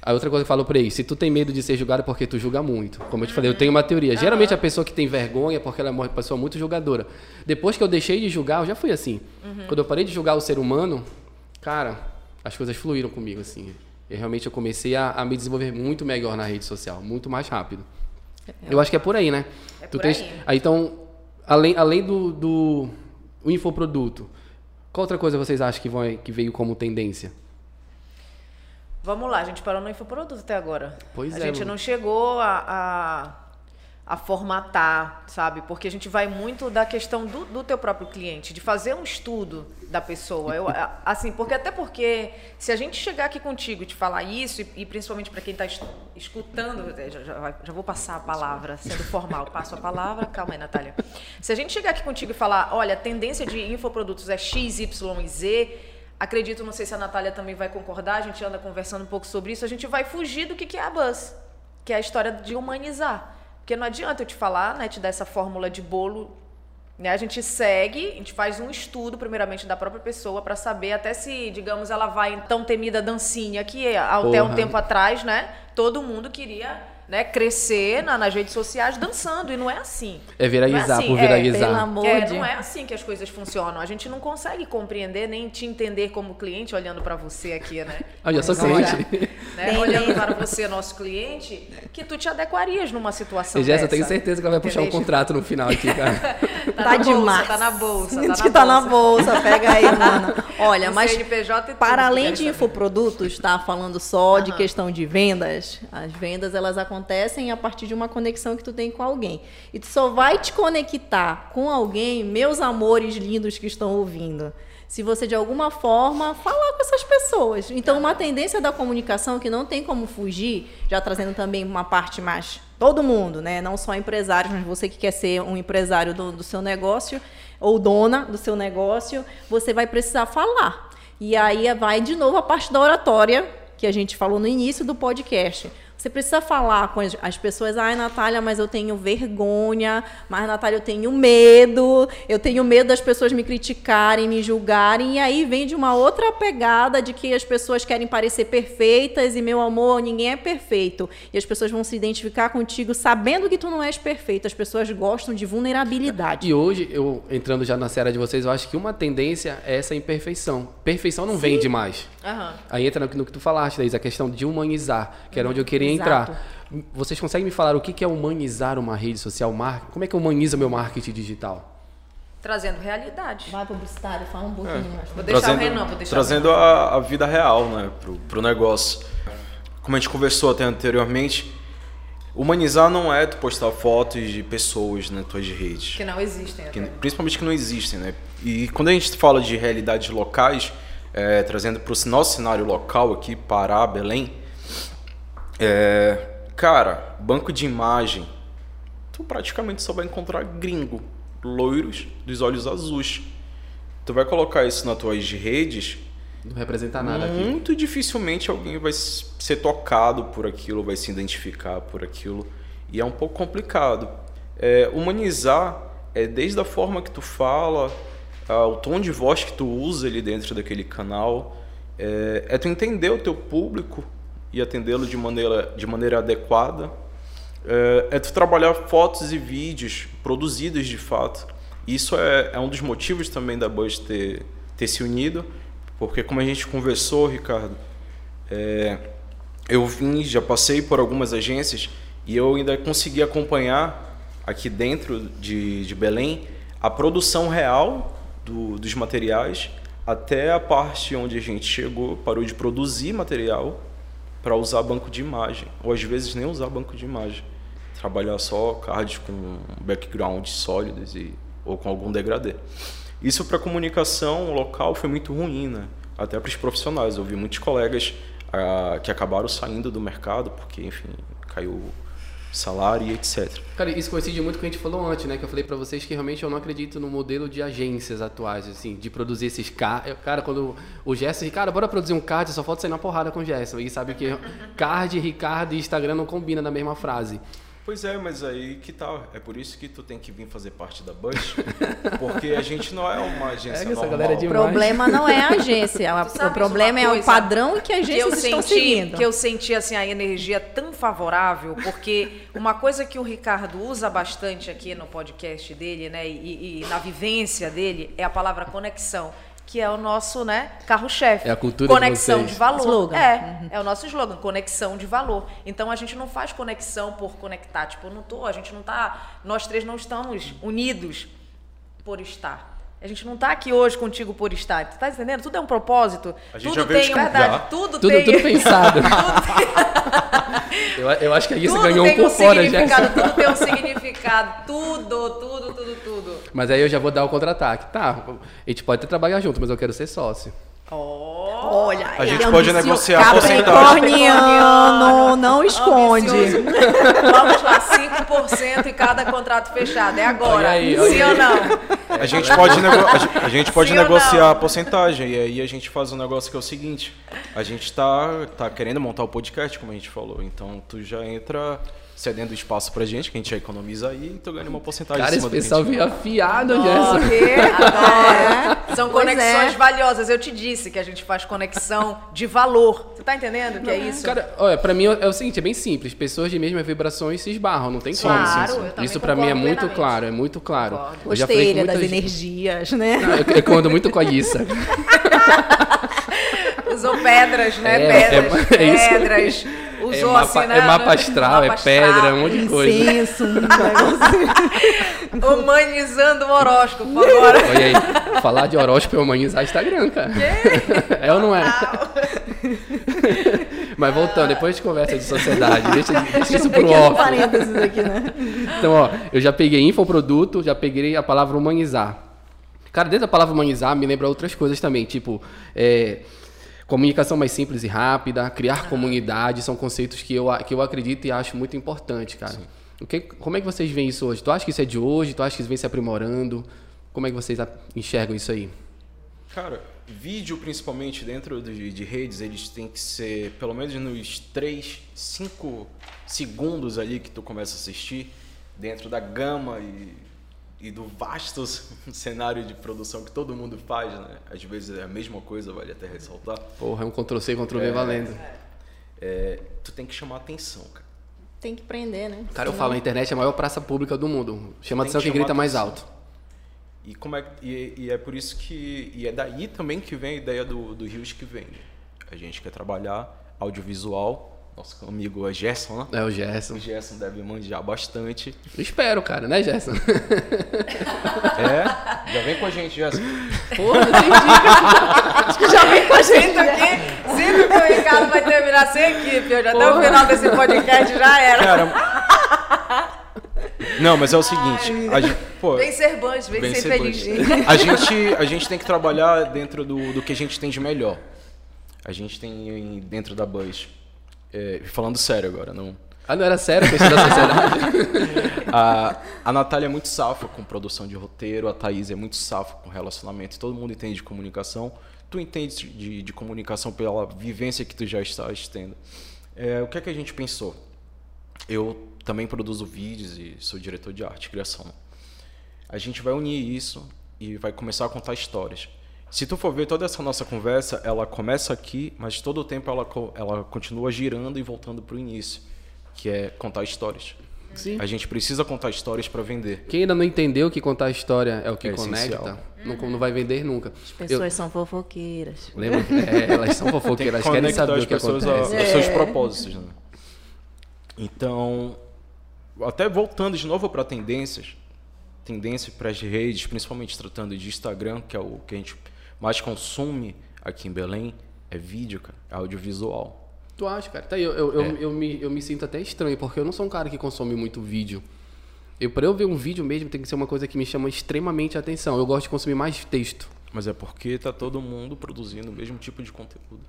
A outra coisa que eu falo pra eles, se tu tem medo de ser julgado é porque tu julga muito. Como eu te falei, eu tenho uma teoria. Geralmente a pessoa que tem vergonha é porque ela é uma pessoa muito julgadora. Depois que eu deixei de julgar, eu já fui assim. Quando eu parei de julgar o ser humano, cara, as coisas fluíram comigo, assim. E realmente eu comecei a, a me desenvolver muito melhor na rede social, muito mais rápido. Eu acho que é por aí, né? É tu por tens- aí. aí, então, além, além do, do o infoproduto, qual outra coisa vocês acham que, vai, que veio como tendência? Vamos lá, a gente parou no infoproduto até agora. Pois a é, gente mano. não chegou a, a, a formatar, sabe? Porque a gente vai muito da questão do, do teu próprio cliente, de fazer um estudo da pessoa. Eu, a- assim, porque até porque se a gente chegar aqui contigo e te falar isso, e, e principalmente para quem está escutando, eh, já, já já vou passar a palavra, sendo formal, passo a palavra, calma aí, Natália. Se a gente chegar aqui contigo e falar, olha, a tendência de infoprodutos é X, Y e Z, acredito, não sei se a Natália também vai concordar, a gente anda conversando um pouco sobre isso, a gente vai fugir do que que é a Buzz, que é a história de humanizar. Porque não adianta eu te falar, né, te dar essa fórmula de bolo né? A gente segue, a gente faz um estudo, primeiramente, da própria pessoa para saber até se, digamos, ela vai em tão temida dancinha que até um Porra. tempo atrás, né? Todo mundo queria né, crescer na- nas redes sociais dançando, e não é assim. É viralizar é assim, por é, viralizar. pelo amor É, de- não é assim que as coisas funcionam. A gente não consegue compreender nem te entender como cliente olhando para você aqui, né? Ah, já sou Olha, cliente. né, olhando para você, nosso cliente, que tu te adequarias numa situação E eu dessa. tenho certeza que ela vai puxar um Entendeu? contrato no final aqui, cara. Tá, Tá demais. Bolsa, tá na bolsa. A Tá gente na tá na bolsa. bolsa, pega aí, mano. Olha, O mas CNPJ tudo, para além de infoprodutos, tá falando só de Aham. questão de vendas, as vendas elas acontecem a partir de uma conexão que tu tem com alguém. E tu só vai te conectar com alguém, meus amores lindos que estão ouvindo. Se você de alguma forma falar com essas pessoas. Então, uma tendência da comunicação que não tem como fugir, já trazendo também uma parte mais todo mundo, né? Não só empresários, mas você que quer ser um empresário do, do seu negócio ou dona do seu negócio, você vai precisar falar. E aí vai de novo a parte da oratória que a gente falou no início do podcast. Você precisa falar com as, as pessoas, ai, Natália, mas eu tenho vergonha, mas, Natália, eu tenho medo, eu tenho medo das pessoas me criticarem, me julgarem, e aí vem de uma outra pegada de que as pessoas querem parecer perfeitas, e meu amor, ninguém é perfeito. E as pessoas vão se identificar contigo sabendo que tu não és perfeito. As pessoas gostam de vulnerabilidade. E hoje, eu entrando já na série de vocês, eu acho que uma tendência é essa imperfeição. Perfeição não vende mais. Aham. Aí entra no, no que tu falaste, Thaís, a questão de humanizar, que era onde eu queria. Entrar. Vocês conseguem me falar o que é humanizar uma rede social? Como é que humaniza o meu marketing digital? Trazendo realidade. Vai publicitário, fala um pouquinho. acho. Vou deixar trazendo, o Renan, vou deixar trazendo a, a vida real, né, pro, pro negócio. Como a gente conversou até anteriormente, humanizar não é tu postar fotos de pessoas nas tuas redes. Que não existem. que- até. principalmente que não existem, né? E quando a gente fala de realidades locais, é, trazendo para o nosso cenário local aqui, Pará, Belém, é, cara, banco de imagem, tu praticamente só vai encontrar gringo, loiros dos olhos azuis. Tu vai colocar isso nas tuas redes, Não representa nada aqui. muito dificilmente alguém vai ser tocado por aquilo, vai se identificar por aquilo. E é um pouco complicado. É, humanizar é desde a forma que tu fala, ah, o tom de voz que tu usa ali dentro daquele canal. É, é tu entender o teu público e atendê-lo de maneira, de maneira adequada. É, é trabalhar fotos e vídeos produzidos de fato. Isso é, é um dos motivos também da Buzz ter, ter se unido, porque como a gente conversou, Ricardo, é, eu vim, já passei por algumas agências e eu ainda consegui acompanhar aqui dentro de, de Belém a produção real do- dos materiais até a parte onde a gente chegou, parou de produzir material para usar banco de imagem, ou às vezes nem usar banco de imagem, trabalhar só cards com background sólidos e ou com algum degradê. Isso para comunicação local foi muito ruim, né? Até para os profissionais. Eu vi muitos colegas ah, que acabaram saindo do mercado porque, enfim, caiu salário e etc. Cara, isso coincide muito com o que a gente falou antes, né? Que eu falei pra vocês que realmente eu não acredito no modelo de agências atuais, assim, de produzir esses cards. Cara, quando o Gerson, cara, bora produzir um card, só falta sair na porrada com o Gerson. E sabe que card, Ricardo e Instagram não combinam na mesma frase. Pois é, mas aí que tá. É por isso que tu tem que vir fazer parte da Bush, porque a gente não é uma agência É que essa normal. galera é O problema não é a agência, a- o problema é o padrão que as que eu agências estão senti, seguindo. que eu senti assim a energia tão favorável, porque uma coisa que o Ricardo usa bastante aqui no podcast dele, né, e, e na vivência dele é a palavra conexão, que é o nosso, né, carro-chefe. É a cultura de conexão vocês. de valor. Slogan. É, é o nosso slogan, conexão de valor. Então a gente não faz conexão por conectar, tipo, eu não tô, a gente não tá, nós três não estamos unidos por estar. A gente não tá aqui hoje contigo por estar. Tu tá entendendo? Tudo é um propósito. A gente tudo já veio tem, de- verdade, já. tudo, Tudo, tem. tudo pensado. eu, eu acho que aí você tudo ganhou um tem por um fora, significado, Gerson. tudo tem um significado. Tudo, tudo, tudo, tudo. Mas aí eu já vou dar o contra-ataque. Tá, a gente pode até trabalhar junto, mas eu quero ser sócio. Olha, A gente ele pode ambicioso. negociar a Capricorniano não esconde. Ambicioso. Vamos lá, 5% em cada contrato fechado. É agora. Aí, Sim aí. ou não? A gente pode, nego- a gente- gente pode Sim negociar a porcentagem e aí a gente faz um negócio que é o seguinte: a gente tá, tá querendo montar o podcast, como a gente falou, então tu já entra cedendo espaço pra gente, que a gente já economiza aí e tu ganha uma porcentagem Cara, em esse pessoal gente- veio afiado, Gerson. Porque adoro. São Pois conexões é. valiosas. Eu te disse que a gente faz conexão de valor. Você tá entendendo o que é isso? Cara, olha, pra mim é o seguinte, é bem simples. Pessoas de mesmas vibrações se esbarram, não tem como. Claro, também Isso pra mim é muito plenamente. claro, é muito claro. Concordo. Eu já falei com Gostei das muita energias, né? Não, eu, eu ando muito com a Issa. Usou pedras, né? É, pedras, é- é isso. pedras. Usou é, mapa, assim, né? é mapa astral, Mapa é pedra, astral. é um monte de coisa. Incenso, um. Humanizando o horóscopo agora. Olha aí, falar de horóscopo é humanizar Instagram, cara. É ou não é? Mas voltando, depois a gente conversa de sociedade. Deixa, deixa isso pro pequeno off. aqui, né? Então, ó, eu já peguei infoproduto, já peguei a palavra humanizar. Cara, dentro da palavra humanizar me lembra outras coisas também, tipo, é, comunicação mais simples e rápida, criar comunidade, são conceitos que eu, que eu acredito e acho muito importante, cara. O que, como é que vocês veem isso hoje? Tu acha que isso é de hoje? Tu acha que isso vem se aprimorando? Como é que vocês enxergam isso aí? Cara, vídeo principalmente dentro de, de redes, eles têm que ser pelo menos nos 3, 5 segundos ali que tu começa a assistir, dentro da gama e, e do vasto cenário de produção que todo mundo faz, né? Às vezes é a mesma coisa, vale até ressaltar. Porra, é um Ctrl-C, Ctrl-V valendo. É, tu tem que chamar atenção, cara. Tem que prender, né? Cara, eu falo, a internet é a maior praça pública do mundo. Chama atenção que quem grita mais atenção. alto. E, como é, e, e é por isso que. E é daí também que vem a ideia do, do Rios que vem. A gente quer trabalhar audiovisual nosso amigo é Gerson, né? É o O Gerson. Gerson deve manjar bastante. Espero, cara, né, Gerson? É, já vem com a gente, Gerson. Pô, não entendi. Já vem com a gente aqui. Sinto que o Ricardo vai terminar sem equipe. Hoje, até o final desse podcast já era. Cara. Não, mas é o seguinte, a gente, pô, Vem ser Bunch, vem, Vem ser, ser feliz. A gente, a gente tem que trabalhar dentro do, do que a gente tem de melhor. A gente tem dentro da Buzz. É, falando sério agora, não. Ah, não era sério a questão da sociedade? A, a Natália é muito safa com produção de roteiro, a Thaís é muito safa com relacionamento. Todo mundo entende de comunicação. Tu entende de, de comunicação pela vivência que tu já estás tendo. É, o que é que a gente pensou? Eu também produzo vídeos e sou diretor de arte e criação. A gente vai unir isso e vai começar a contar histórias. Se tu for ver toda essa nossa conversa, ela começa aqui, mas todo o tempo ela, ela continua girando e voltando para o início, que é contar histórias. Sim. A gente precisa contar histórias para vender. Quem ainda não entendeu que contar história é o que É conecta, essencial. não, não vai vender nunca. As pessoas são fofoqueiras. Eu, lembra? É, elas são Tem que fofoqueiras, querem saber as o que pessoas a- acontece. aos seus É. propósitos. Né? Então, até voltando de novo para tendências, tendência para as redes, principalmente tratando de Instagram, que é o que a gente mais consome aqui em Belém, é vídeo, cara, é audiovisual. Tu acha, cara? Tá aí, eu, eu, eu, É. eu me, eu me sinto até estranho, porque eu não sou um cara que consome muito vídeo. Eu, pra eu ver um vídeo mesmo, tem que ser uma coisa que me chama extremamente a atenção. Eu gosto de consumir mais texto. Mas é porque tá todo mundo produzindo o mesmo tipo de conteúdo.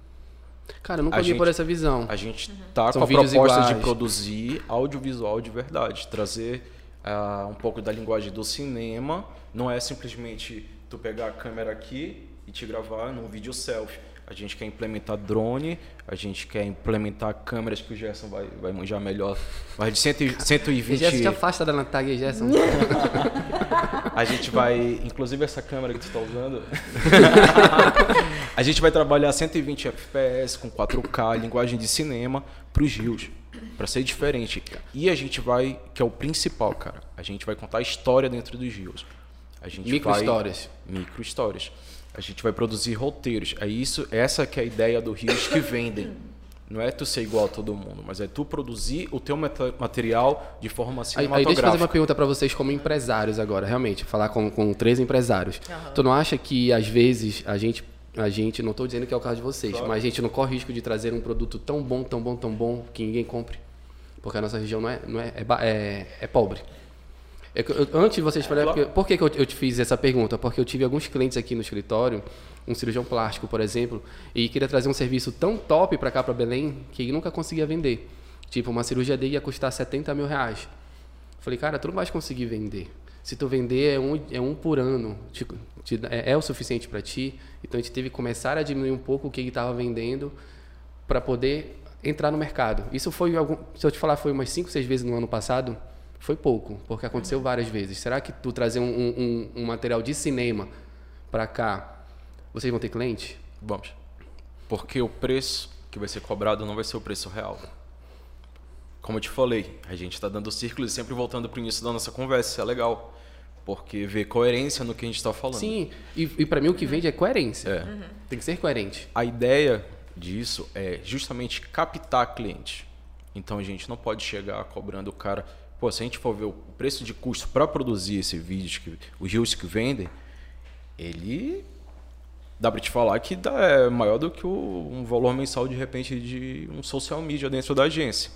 Cara, eu nunca A vi gente- por essa visão. A gente tá São com a proposta de iguais. produzir audiovisual de verdade, trazer ah, um pouco da linguagem do cinema. Não é simplesmente tu pegar a câmera aqui te gravar num vídeo selfie. A gente quer implementar drone, a gente quer implementar câmeras que o Gerson vai, vai manjar melhor. Mais de 100, e- 120. Gerson, te afasta da Natália, Gerson. A gente vai, inclusive essa câmera que tu está usando, a gente vai trabalhar 120 FPS com 4K, linguagem de cinema para os rios, para ser diferente. E a gente vai, que é o principal, cara, a gente vai contar a história dentro dos rios. A gente Micro vai- histórias. Micro histórias. A gente vai produzir roteiros. É isso, essa que é a ideia do rios que vendem. Não é tu ser igual a todo mundo, mas é tu produzir o teu material de forma Aí, aí cinematográfica. deixa eu fazer uma pergunta pra vocês como empresários agora, realmente, falar com, com três empresários. Tu não acha que às vezes a gente, a gente, não estou dizendo que é o caso de vocês, mas a gente não corre risco de trazer um produto tão bom, tão bom, tão bom que ninguém compre? Porque a nossa região não é, não é, é, é, é pobre. É eu- antes de vocês falarem, claro. porque- por que, que eu, eu te fiz essa pergunta? Porque eu tive alguns clientes aqui no escritório, um cirurgião plástico, por exemplo, e queria trazer um serviço tão top para cá, para Belém, que ele nunca conseguia vender. Tipo, uma cirurgia dele ia custar 70 mil reais. Falei, cara, tu não vais conseguir vender. Se tu vender, é um, é um por ano. Te- te- é, é o suficiente para ti. Então, a gente teve que começar a diminuir um pouco o que ele estava vendendo para poder entrar no mercado. Isso foi, algum, se eu te falar, foi umas 5, 6 vezes no ano passado. Foi pouco, porque aconteceu várias vezes. Será que tu trazer um, um- um material de cinema para cá, vocês vão ter cliente? Vamos. Porque o preço que vai ser cobrado não vai ser o preço real. Como eu te falei, a gente está dando círculos e sempre voltando para o início da nossa conversa. Isso é legal. Porque vê coerência no que a gente está falando. Sim, e, e para mim o que vende é coerência. É. Tem que ser coerente. A ideia disso é justamente captar cliente. Então a gente não pode chegar cobrando o cara. Pô, se a gente for ver o preço de custo para produzir esse vídeo, que, os rios que vendem, ele dá para te falar que dá, é maior do que o, um valor mensal de repente de um social media dentro da agência.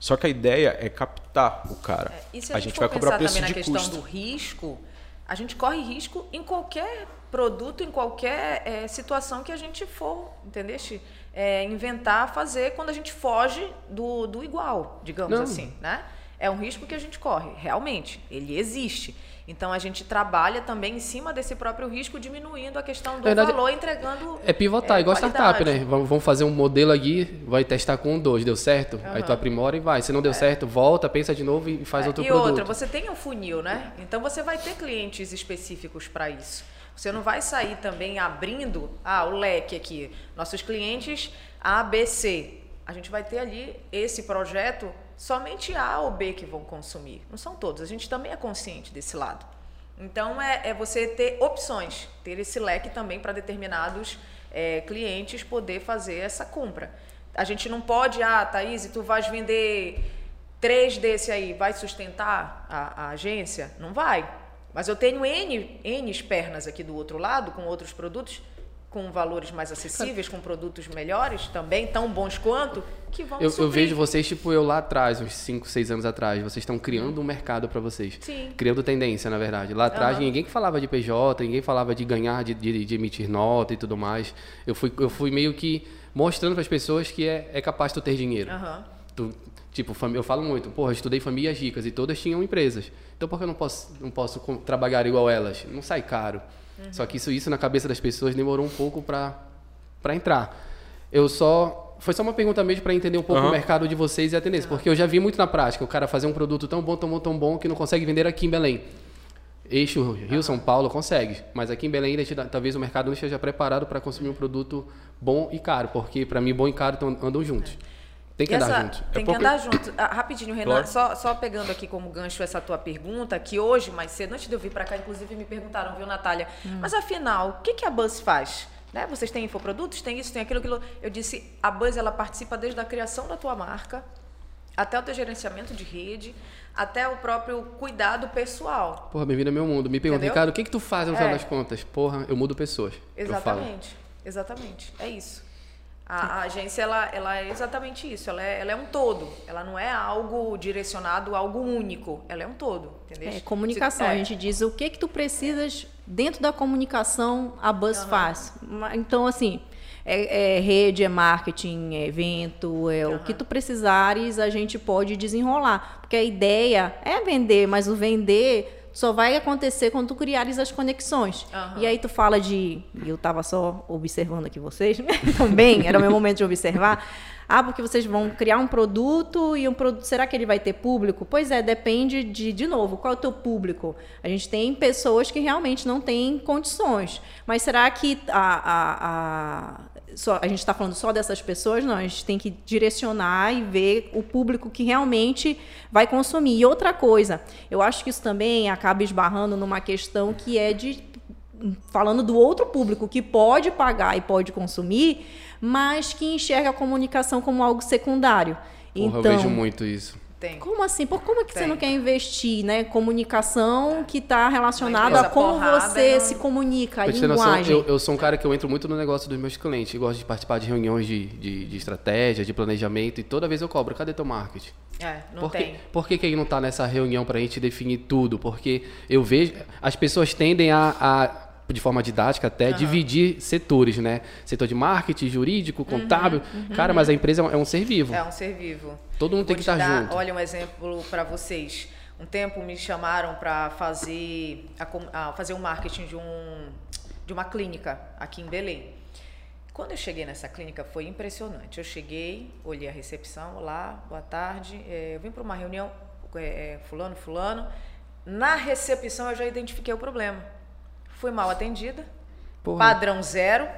Só que a ideia é captar o cara. E se a, a gente, gente for vai cobrar pensar preço também na de questão custo. do risco, a gente corre risco em qualquer produto, em qualquer eh, situação que a gente for, entendeste? É, inventar, fazer quando a gente foge do, do igual, digamos Não. assim, né? É um risco que a gente corre, realmente, ele existe. Então a gente trabalha também em cima desse próprio risco, diminuindo a questão do Verdade, valor, entregando. É pivotar, é, igual startup, qualidade. né? Vamos fazer um modelo aqui, vai testar com um, dois, deu certo? Aí tu aprimora e vai. Se não deu certo, volta, pensa de novo e faz É, outro e produto. outra, você tem um funil, né? Então você vai ter clientes específicos para isso. Você não vai sair também abrindo ah, o leque aqui. Nossos clientes A, B, C. A gente vai ter ali esse projeto, somente A ou B que vão consumir. Não são todos. A gente também é consciente desse lado. Então é, é você ter opções, ter esse leque também para determinados é, clientes poder fazer essa compra. A gente não pode, ah, Thaís, tu vais vender três desse aí, vai sustentar a, a agência? Não vai. Mas eu tenho N, N pernas aqui do outro lado, com outros produtos, com valores mais acessíveis, com produtos melhores também, tão bons quanto, que vão Eu, eu vejo vocês, tipo, eu lá atrás, uns 5, 6 anos atrás. Vocês estão criando um mercado para vocês. Sim. Criando tendência, na verdade. Lá atrás, Aham. ninguém que falava de PJ, ninguém falava de ganhar, de, de, de emitir nota e tudo mais. Eu fui, eu fui meio que mostrando para as pessoas que é, é capaz de ter dinheiro. Aham. Tu- tipo, eu falo muito, porra, estudei famílias ricas e todas tinham empresas. Então por que eu não posso, não posso trabalhar igual elas? Não sai caro. Uhum. Só que isso, isso na cabeça das pessoas demorou um pouco para para entrar. Eu só foi só uma pergunta mesmo para entender um pouco Aham. o mercado de vocês e a tendência, porque eu já vi muito na prática, o cara fazer um produto tão bom, tão bom, tão bom que não consegue vender aqui em Belém. Eixo Rio São Paulo consegue, mas aqui em Belém talvez o mercado não esteja preparado para consumir um produto bom e caro, porque para mim bom e caro andam juntos. Tem que E andar essa- juntos. Tem É que porque- andar junto. Ah, rapidinho, Renan, Claro. só, só pegando aqui como gancho essa tua pergunta, que hoje, mais cedo, antes de eu vir para cá, inclusive me perguntaram, viu, Natália? Mas afinal, o que, que a Buzz faz? Né? Vocês têm infoprodutos, tem isso, tem aquilo, aquilo. Eu disse, a Buzz ela participa desde a criação da tua marca, até o teu gerenciamento de rede, até o próprio cuidado pessoal. Porra, bem-vindo ao meu mundo. Me pergunta? Ricardo, o que que tu faz no final É. das contas? Porra, eu mudo pessoas. Eu. Exatamente. Exatamente. É isso. A, a agência ela, ela é exatamente isso. Ela é, ela é um todo. Ela não é algo direcionado, algo único. Ela é um todo, entendeu? É, comunicação. Se- A gente diz o que que tu precisas dentro da comunicação a Buzz faz. Ma- Então, assim, é, é rede, é marketing, é evento, é o que tu precisares, a gente pode desenrolar. Porque a ideia é vender, mas o vender só vai acontecer quando tu criares as conexões. Aham. E aí tu fala de... Eu estava só observando aqui vocês, né? também, era o meu momento de observar. Ah, porque vocês vão criar um produto e um produto. Será que ele vai ter público? Pois é, depende de, de novo, qual é o teu público? A gente tem pessoas que realmente não têm condições. Mas será que a, a, a, só, a gente está falando só dessas pessoas? Não, a gente tem que direcionar e ver o público que realmente vai consumir. E outra coisa, eu acho que isso também acaba esbarrando numa questão que é de falando do outro público que pode pagar e pode consumir, mas que enxerga a comunicação como algo secundário. Porra, então, eu vejo muito isso. Tem. como assim? Por como é que você Tem. não quer investir, né? Comunicação que está relacionada a como porrada você não- se comunica, a noção, linguagem. eu, eu sou um cara que eu entro muito no negócio dos meus clientes. Eu gosto de participar de reuniões de, de, de estratégia, de planejamento, e toda vez eu cobro, cadê teu marketing? É, não por que, tem. por que, que ele não está nessa reunião para a gente definir tudo? Porque eu vejo. As pessoas tendem a, a, de forma didática até, dividir setores, né? Setor de marketing, jurídico, contábil. Cara, mas a empresa é um, é um ser vivo. É um ser vivo. Todo mundo tem Vou que te estar dar, junto. Olha um exemplo para vocês. Um tempo me chamaram para fazer a com- a fazer um marketing de um de uma clínica aqui em Belém. Quando eu cheguei nessa clínica foi impressionante. Eu cheguei, olhei a recepção, olá, boa tarde. é, eu vim para uma reunião, é, é, fulano, fulano. Na recepção eu já identifiquei o problema. Fui mal atendida, Porra, padrão zero.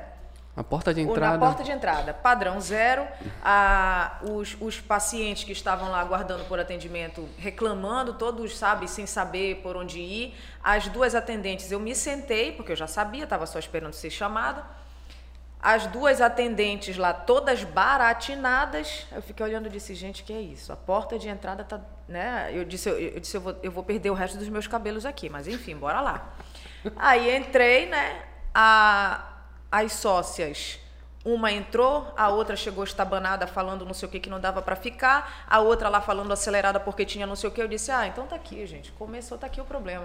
a porta de entrada. Na porta de entrada, padrão zero. Ah, os, os pacientes que estavam lá aguardando por atendimento, reclamando, todos, sabe, sem saber por onde ir. As duas atendentes, eu me sentei, porque eu já sabia, estava só esperando ser chamada. As duas atendentes lá, todas baratinadas. Eu fiquei olhando e disse, gente, que é isso? A porta de entrada tá. Né? Eu disse, eu, eu disse eu, vou, eu vou perder o resto dos meus cabelos aqui, mas enfim, bora lá. Aí entrei, né? A, as sócias. Uma entrou, a outra chegou estabanada falando não sei o que que não dava para ficar, a outra lá falando acelerada porque tinha não sei o que. Eu disse: "Ah, então tá aqui, gente. Começou tá aqui o problema".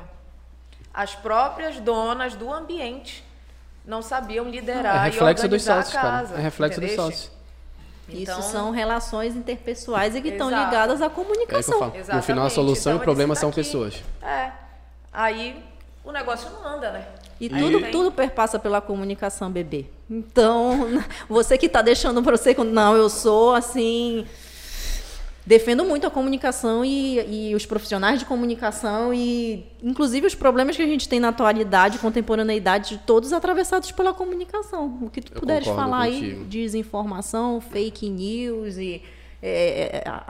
As próprias donas do ambiente não sabiam liderar é reflexo e dos organizar sócios, a cara. casa. É reflexo dos sócios. Então- Isso são relações interpessoais e que estão ligadas à É o que eu comunicação. falo. No final, a solução Então, e o problema disse, são "Tá aqui". pessoas. É. Aí o negócio não anda, né? E tudo, tem- tudo perpassa pela comunicação, bebê. Então, você que está deixando para você, não, eu sou assim. Defendo muito a comunicação e, e os profissionais de comunicação e, inclusive, os problemas que a gente tem na atualidade, contemporaneidade, todos atravessados pela comunicação. O que tu Eu puderes falar contigo. aí, desinformação, fake news e é, a,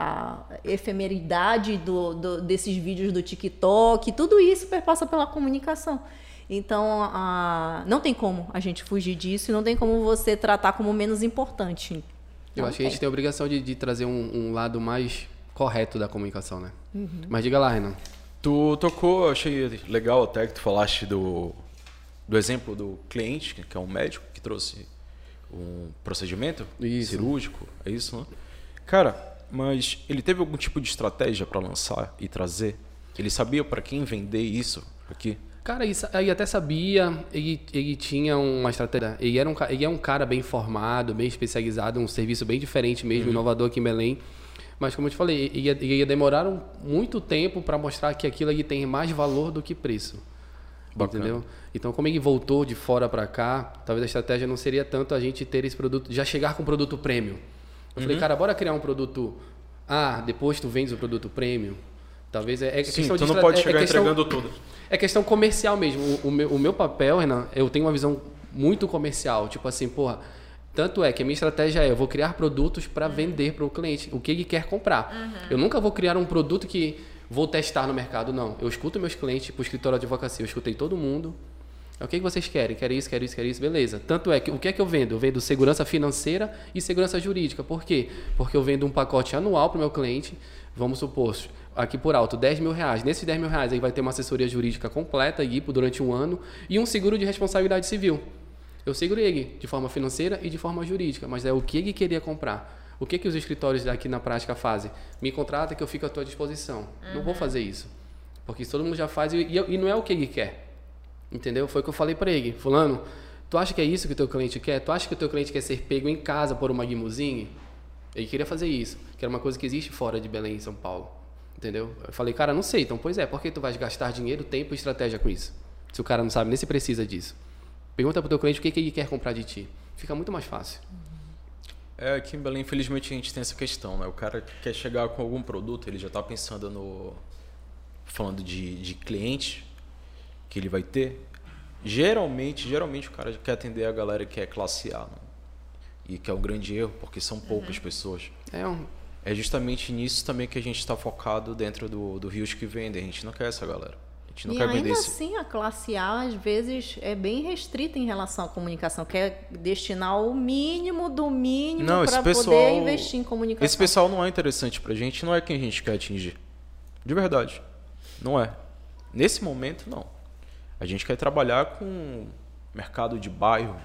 a efemeridade do, do- desses vídeos do TikTok, tudo isso perpassa pela comunicação. Então, a- não tem como a gente fugir disso e não tem como você tratar como menos importante. Eu acho que a gente tem a obrigação de, de trazer um, um lado mais correto da comunicação, né? Mas diga lá, Renan. Tu tocou, eu achei legal até que tu falaste do, do exemplo do cliente, que é um médico que trouxe um procedimento Isso. cirúrgico, é isso, né? Cara, mas ele teve algum tipo de estratégia para lançar e trazer? Ele sabia para quem vender isso aqui? Cara, ele até sabia, ele, ele tinha uma estratégia. Ele, era um, ele é um cara bem formado, bem especializado, um serviço bem diferente mesmo, inovador aqui em Belém. Mas, como eu te falei, ele ia, ia demorar muito tempo para mostrar que aquilo ali tem mais valor do que preço. Bacana. Entendeu? Então, como ele voltou de fora para cá, talvez a estratégia não seria tanto a gente ter esse produto, já chegar com um produto premium. Eu falei, cara, bora criar um produto. Ah, depois tu vendes o produto premium. Talvez é, é Sim, questão tu de não pode é- é chegar questão- entregando tudo. é questão comercial mesmo. O, o meu, o meu papel, Renan, eu tenho uma visão muito comercial. Tipo assim, porra. Tanto é que a minha estratégia é: eu vou criar produtos para vender para o cliente o que ele quer comprar. Eu nunca vou criar um produto que vou testar no mercado, não. Eu escuto meus clientes para o escritório de advocacia, eu escutei todo mundo. É, O que, que vocês querem? Querem isso, querem isso, querem isso, beleza. Tanto é que o que é que eu vendo? Eu vendo segurança financeira e segurança jurídica. Por quê? Porque eu vendo um pacote anual para o meu cliente, vamos supor, aqui por alto, 10 mil reais. Nesses 10 mil reais aí vai ter uma assessoria jurídica completa, IPO, durante um ano, e um seguro de responsabilidade civil. Eu seguro ele de forma financeira e de forma jurídica, mas é o que ele queria comprar. O que, que os escritórios aqui na prática fazem? Me contrata que eu fico à tua disposição. Não vou fazer isso. Porque isso todo mundo já faz e, e- e não é o que ele quer. Entendeu? Foi o que eu falei para ele. Fulano, tu acha que é isso que o teu cliente quer? Tu acha que o teu cliente quer ser pego em casa por uma limousine? Ele queria fazer isso, que era uma coisa que existe fora de Belém, São Paulo. Entendeu? Eu falei, cara, não sei. Então, pois é, por que tu vais gastar dinheiro, tempo e estratégia com isso? Se o cara não sabe nem se precisa disso. Pergunta pro teu cliente o que, que ele quer comprar de ti. Fica muito mais fácil. É, aqui em Belém, infelizmente, a gente tem essa questão, né? O cara quer chegar com algum produto, ele já está pensando no. falando de, de cliente que ele vai ter. Geralmente, geralmente o cara quer atender a galera que é classe A, né? E que é um grande erro, porque são poucas pessoas. É um. É justamente nisso também que a gente está focado dentro do, do Rios que vendem. A gente não quer essa galera. A gente não E quer ainda vender esse. assim, a classe A, às vezes, é bem restrita em relação à comunicação, quer destinar o mínimo do mínimo para pessoal- poder investir em comunicação. Esse pessoal não é interessante pra gente, não é quem a gente quer atingir. De verdade. Não é. Nesse momento, não. A gente quer trabalhar com mercado de bairro,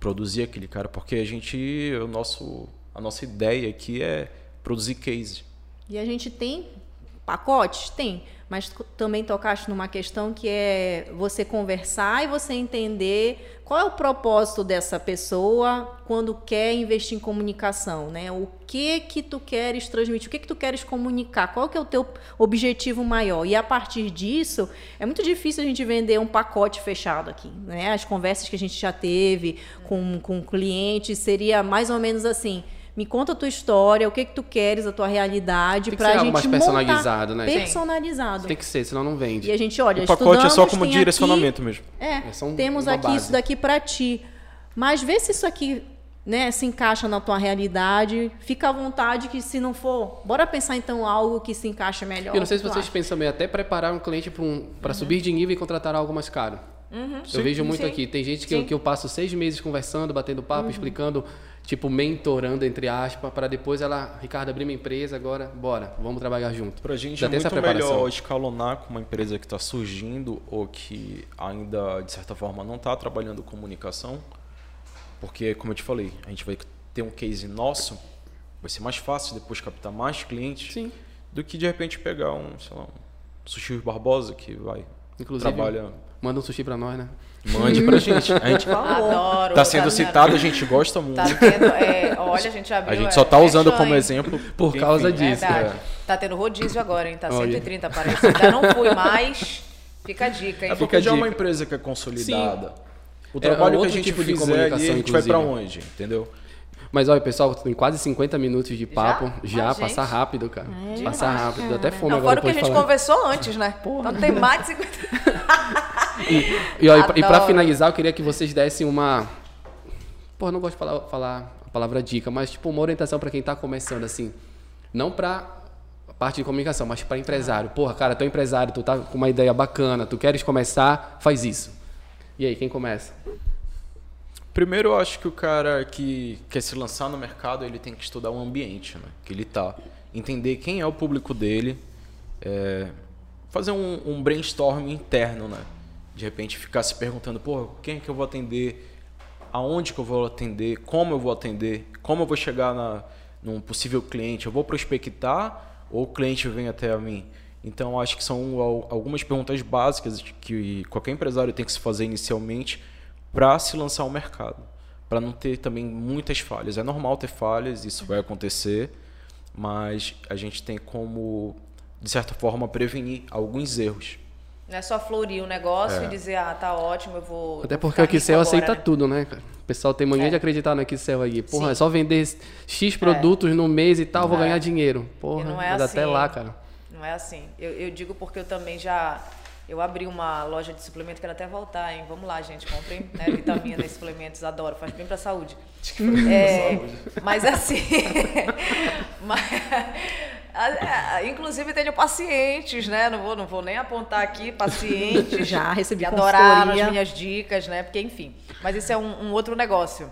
produzir aquele cara, porque a gente, o nosso, a nossa ideia aqui é produzir case. E a gente tem pacotes? Tem. Mas também tocaste numa questão que é você conversar e você entender qual é o propósito dessa pessoa quando quer investir em comunicação, né? O que que tu queres transmitir, o que que tu queres comunicar, qual que é o teu objetivo maior. E a partir disso, é muito difícil a gente vender um pacote fechado aqui, né? As conversas que a gente já teve com, com clientes seria mais ou menos assim, me conta a tua história, o que que tu queres, a tua realidade, Tem que pra ser algo gente mais montar personalizado, né? Sim. personalizado. Tem que ser, senão não vende. E a gente, olha, o pacote é só estudamos, como direcionamento mesmo. Aqui, é, É só um- temos aqui base. isso daqui pra ti. Mas vê se isso aqui né, se encaixa na tua realidade. Fica à vontade que se não for, bora pensar então algo que se encaixa melhor. Eu não sei se vocês acha? pensam também, até preparar um cliente para um, pra subir de nível e contratar algo mais caro. eu vejo muito sim. aqui. Tem gente que eu, Sim. que eu passo seis meses conversando, batendo papo, explicando, tipo, mentorando, entre aspas, para depois ela, Ricardo, abrir minha empresa, agora, bora, vamos trabalhar junto. Pra gente Já é muito melhor escalonar com uma empresa que está surgindo ou que ainda, de certa forma, não está trabalhando comunicação. Porque, como eu te falei, a gente vai ter um case nosso, vai ser mais fácil depois captar mais clientes Sim. do que de repente pegar um, sei lá, um Sushi Barbosa que vai, Inclusive, trabalha. manda um sushi para nós, né? Mande pra gente. A gente Adoro. tá sendo tá- citado, a gente gosta muito. Tá tendo, é, olha, a gente abriu. A gente é, só tá usando como exemplo Por porque, causa enfim, disso. Verdade. É. Tá tendo rodízio agora, hein? Tá Olha. 130, parece. Ainda não fui mais. Fica a dica, hein? É porque já é uma empresa que é consolidada. O É, trabalho é que a gente tipo de fizer ali, a gente vai pra inclusive. onde, entendeu? Mas olha, pessoal, tem quase 50 minutos de papo. Já, Ah, passar gente. rápido, cara. É, passar rápido. Deu até fome Não, agora fora o que a gente falar. conversou antes, né? Então tem mais de 50. E, e, pra- e pra Adoro. finalizar, eu queria que vocês dessem uma. Pô, não gosto de falar, falar a palavra dica, mas tipo uma orientação pra quem tá começando, assim. Não pra parte de comunicação, mas pra empresário. Porra, cara, tu é empresário, tu tá com uma ideia bacana, tu queres começar, faz isso. E aí, quem começa? Primeiro, eu acho que o cara que quer se lançar no mercado, ele tem que estudar o ambiente né, que ele tá, entender quem é o público dele, é, fazer um, um brainstorm interno, né? De repente ficar se perguntando, pô, quem é que eu vou atender, aonde que eu vou atender, como eu vou atender, como eu vou chegar na, num possível cliente, eu vou prospectar ou o cliente vem até a mim? Então, acho que são algumas perguntas básicas que qualquer empresário tem que se fazer inicialmente para se lançar ao mercado, para não ter também muitas falhas. É normal ter falhas, isso vai acontecer, mas a gente tem como, de certa forma, prevenir alguns erros. Não é só florir o negócio é. e dizer, ah, tá ótimo, eu vou. Até porque o Excel aceita né? tudo, né, cara? O pessoal tem mania é. de acreditar no Excel aí. Porra, Sim. é só vender X produtos é. no mês e tal, não vou ganhar dinheiro. Porra, não é assim. até lá, cara. Não é assim. Eu, eu digo porque eu também já eu abri uma loja de suplemento, quero até voltar, hein? Vamos lá, gente, comprem né, vitamina e suplementos, adoro, faz bem para a saúde. É, mas assim, mas, inclusive tenho pacientes, né? Não vou, não vou nem apontar aqui, pacientes. Já recebi que adoraram as minhas dicas, né? Porque, enfim. Mas isso é um, um outro negócio.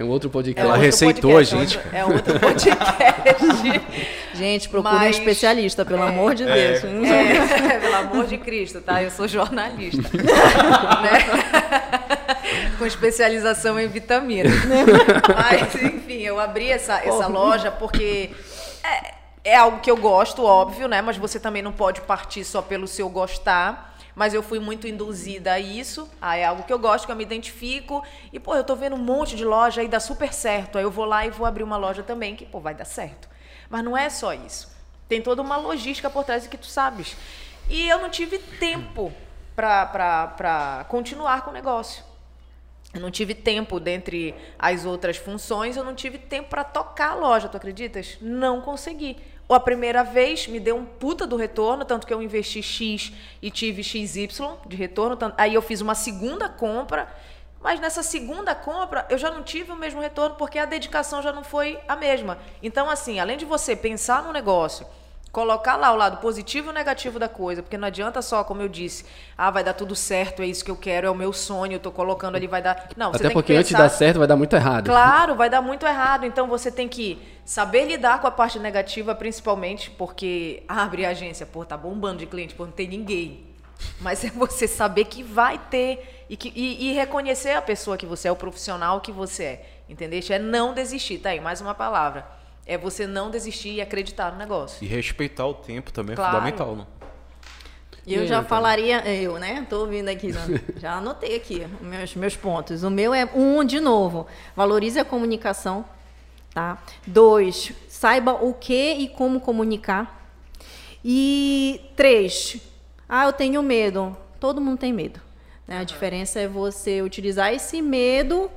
É um outro podcast. Ela receitou podcast, a gente. É, outro, é outro podcast. gente, procure Mas, um especialista, pelo é, amor de é, Deus. É, pelo amor de Cristo, tá? Eu sou jornalista. né? Com especialização em vitamina. Mas, enfim, eu abri essa, essa loja porque é, é algo que eu gosto, óbvio, né? Mas você também não pode partir só pelo seu gostar mas eu fui muito induzida a isso. Ah, é algo que eu gosto, que eu me identifico. E, pô, eu tô vendo um monte de loja e dá super certo. Aí eu vou lá e vou abrir uma loja também, que, pô, vai dar certo. Mas não é só isso. Tem toda uma logística por trás que tu sabes. E eu não tive tempo para continuar com o negócio. Eu não tive tempo, dentre as outras funções, eu não tive tempo para tocar a loja, tu acreditas? Não consegui a primeira vez me deu um puta do retorno, tanto que eu investi X e tive XY de retorno. Aí eu fiz uma segunda compra, mas nessa segunda compra eu já não tive o mesmo retorno porque a dedicação já não foi a mesma. Então, assim, além de você pensar no negócio, colocar lá o lado positivo e negativo da coisa, porque não adianta só, como eu disse, ah, vai dar tudo certo, é isso que eu quero, é o meu sonho, eu tô colocando ali, vai dar. Não, Até porque pensar... antes de dar certo vai dar muito errado. Claro, vai dar muito errado. Então você tem que saber lidar com a parte negativa, principalmente porque abre a agência, pô, tá bombando de cliente, pô, não tem ninguém. Mas é você saber que vai ter e, que, e, e reconhecer a pessoa que você é, o profissional que você é. Entendeu? É não desistir. Tá aí, mais uma palavra é você não desistir e acreditar no negócio. E respeitar o tempo também é claro. é fundamental, né? Eu já falaria, eu, né? Tô ouvindo aqui, já anotei aqui meus, meus pontos. O meu é um, de novo, valorize a comunicação, tá? Dois, saiba o que e como comunicar. E três, ah, eu tenho medo. Todo mundo tem medo. Né? A diferença é você utilizar esse medo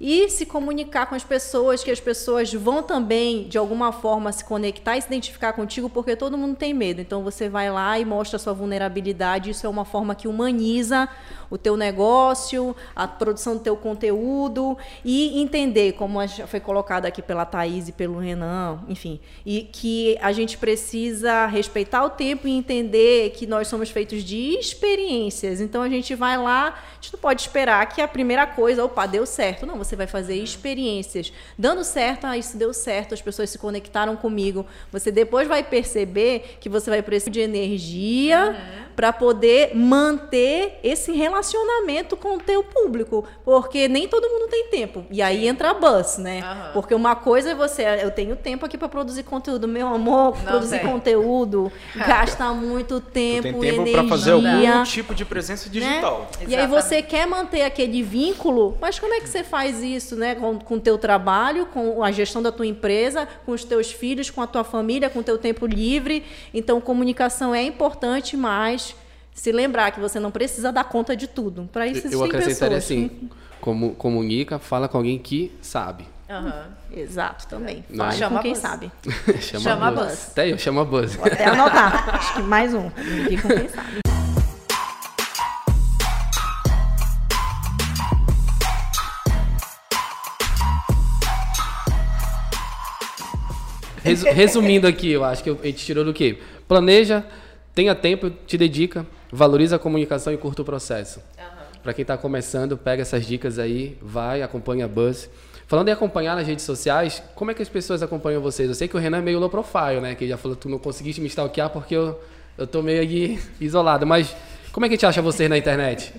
e se comunicar com as pessoas, que as pessoas vão também, de alguma forma, se conectar e se identificar contigo, porque todo mundo tem medo. Então você vai lá e mostra a sua vulnerabilidade. Isso é uma forma que humaniza o teu negócio, a produção do teu conteúdo e entender, como foi colocado aqui pela Thaís e pelo Renan, enfim, e que a gente precisa respeitar o tempo e entender que nós somos feitos de experiências. Então a gente vai lá, a gente não pode esperar que a primeira coisa, opa, deu certo. Não, você vai fazer experiências. Dando certo, ah, isso deu certo, as pessoas se conectaram comigo. Você depois vai perceber que você vai precisar de energia uhum. Para poder manter esse relacionamento com o teu público, porque nem todo mundo tem tempo. E aí entra a bus, né? Uhum. Porque uma coisa é você, eu tenho tempo aqui para produzir conteúdo, meu amor, Não produzir tem. conteúdo gasta muito tempo, tem tempo energia para fazer algum tipo de presença digital. Né? E aí você quer manter aquele vínculo, mas como é que você faz isso, né, com o teu trabalho, com a gestão da tua empresa, com os teus filhos, com a tua família, com o teu tempo livre. Então, comunicação é importante, mas se lembrar que você não precisa dar conta de tudo. Para isso, eu acrescentaria assim, como comunica, fala com alguém que sabe. Uhum. Exato, também. É. Chama com quem sabe. chama, chama a buzz. Até eu, chama a buzz. Vou até anotar. Acho que mais um. com quem sabe. Resumindo aqui, eu acho que a gente tirou do quê? Planeja, tenha tempo, te dedica, valoriza a comunicação e curta o processo. Uhum. Pra quem tá começando, pega essas dicas aí, vai, acompanha a Buzz. Falando em acompanhar nas redes sociais, como é que as pessoas acompanham vocês? Eu sei que o Renan é meio low profile, né? Que ele já falou que tu não conseguiste me stalkear porque eu, eu tô meio isolado. Mas como é que a gente acha vocês na internet?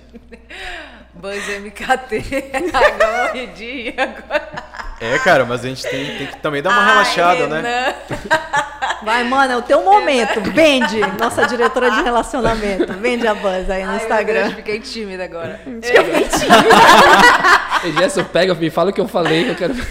Buzz MKT. Agora morridinha. Agora. É, cara, mas a gente tem, tem que também dar uma Ai, relaxada, né? Renan. Vai, mano, é o teu momento. Vende, nossa diretora de relacionamento. Vende a Buzz aí no Ai, Instagram. Deus, fiquei tímida agora. E Gerson, pega, me fala o que eu falei, que eu quero.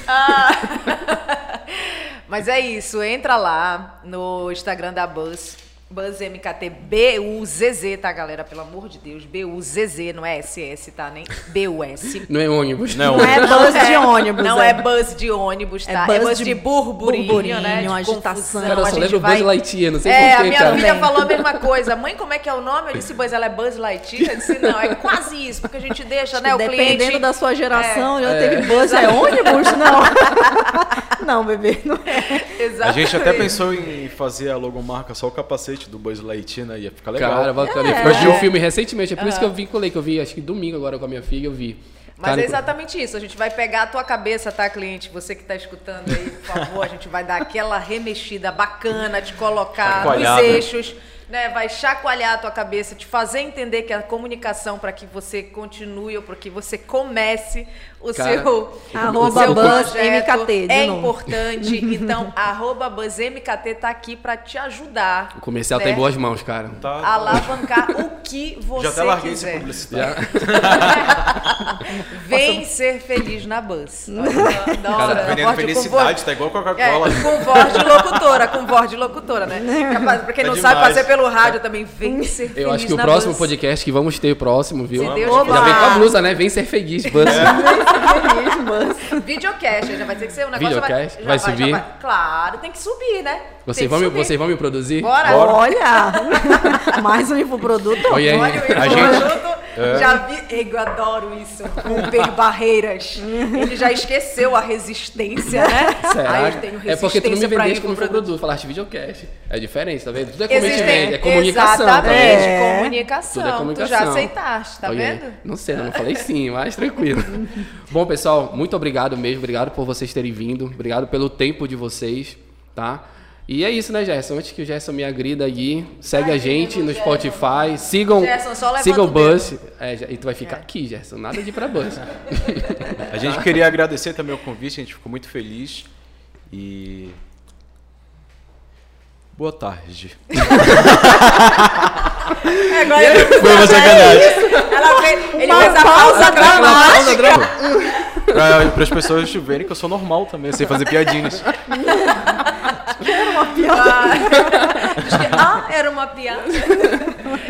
Mas é isso, entra lá no Instagram da Buzz. Buzz MKT B-U-Z-Z, tá, galera? Pelo amor de Deus. B-U-Z-Z, não é S-S, tá? Nem B-U-S. Não é ônibus. Não, Não é buzz de ônibus. Não é buzz de ônibus, É tá? É buzz buzz, de de, burburinho, burburinho, né? De agitação. Cara, eu a só lembro vai... Buzz Lightyear, não sei É, a porquê, minha cara. filha Também. falou a mesma coisa. Mãe, como é que é o nome? Eu disse, Buzz, ela é Buzz Lightyear? Eu disse, não, é quase isso, porque a gente deixa, né, o Dependendo cliente... da sua geração, já É. teve buzz, é ônibus? Não. não, bebê, não é. A gente até Exatamente. pensou em fazer a logomarca só o capacete do Buzz Lightyear, né? Ia ficar legal. Cara, bacana. É. Eu vi o filme recentemente, é por isso que eu vinculei, que eu vi, acho que domingo agora com a minha filha, eu vi. Mas Cara, é exatamente isso. A gente vai pegar a tua cabeça, tá, cliente? Você que tá escutando aí, por favor, a gente vai dar aquela remexida bacana, te colocar Chacoalhada. nos eixos, né? Vai chacoalhar a tua cabeça, te fazer entender que a comunicação para que você continue ou para que você comece o Cara, seu, Arroba o seu Buzz projeto MKT, de é novo. importante. Então, arroba Buzz MKT tá aqui para te ajudar. O comercial né? tá em boas mãos, cara. Tá, a Alavancar o que você já até larguei quiser. esse publicidade. Vem ser feliz na da Cara, hora, Vendendo felicidade, tá igual É, Coca-Cola. com voz de locutora, com voz de locutora, né? Capaz, pra quem É não sabe, demais. fazer pelo rádio também, vem ser feliz Eu acho que o na próximo Buzz. podcast que vamos ter, o próximo, viu? Se Deus Já vem com a blusa, né? Vem ser feliz, Buzz. Feliz, buzz. Videocast, já vai ter que ser um negócio... já Videocast? já Vai subir? Claro, tem que subir, né? Vocês vão, me, subir. vocês vão me produzir? Bora! Olha, mais um infoproduto. Olha. Olha o A gente- produto, já vi, eu adoro isso, romper barreiras. Ele já esqueceu a resistência, né? Será? Aí eu tenho resistência é porque tu não me vendeste como infoproduto. produto, falaste videocast. É diferente, tá vendo? Tudo é vende, é comunicação. tá Exatamente, vendo? É. comunicação. Tudo é Tu comunicação. já aceitaste, tá vendo? Não sei, eu não falei sim, mas tranquilo. Bom, pessoal, muito obrigado mesmo. Obrigado por vocês terem vindo. Obrigado pelo tempo de vocês, tá? E é isso, né, Gerson? Antes que o Gerson me agrida aí, segue Ai, a gente no Gerson. Spotify. Sigam, Gerson, sigam o. Buzz. É, e tu vai ficar aqui, Gerson. Nada de ir pra Buzz. A gente queria agradecer também o convite, a gente ficou muito feliz. E. Boa tarde. É, agora ele, Foi uma sacanagem. ela fez, ele Uma fez a pausa pausa dramática. Pra, para as pessoas verem que eu sou normal também, sei fazer piadinhas. Diz que, ah, era uma piada.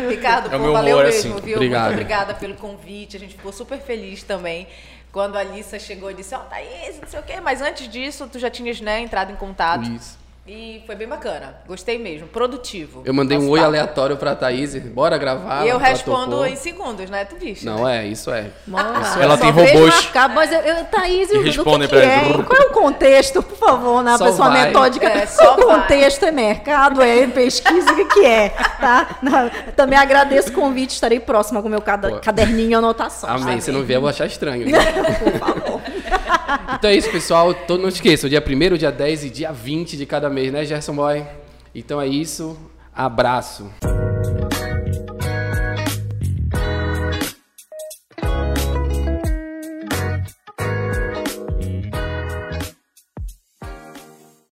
Ricardo, É pô, meu valeu humor, mesmo, assim. viu? Obrigado. Muito obrigada pelo convite. A gente ficou super feliz também. Quando a Alissa chegou e disse, ó, Thaís, não sei o quê. Mas antes disso, tu já tinhas, né, entrado em contato. Isso. E foi bem bacana. Gostei mesmo. Produtivo. Eu mandei um oi papo. aleatório pra Thaís. Bora gravar. E eu respondo topou. em segundos, né? Tu viste. Não, é, isso é. Nossa, Ela só tem robôs. marcar, mas eu, eu, Thaís, E o, respondem do que, que é? Qual é o contexto, por favor, na Só pessoa vai. metódica? É, só o vai. contexto é mercado, é pesquisa, o que, que é? Tá? Não, também agradeço o convite, estarei próxima com o meu cada- caderninho e anotações. Amém. Se não vier, eu vou achar estranho. Por favor. Então é isso, pessoal. Tô, não esqueça, dia 1 dia 10 e dia 20 de mesmo mês, né, Gerson Boy? Então é isso. Abraço.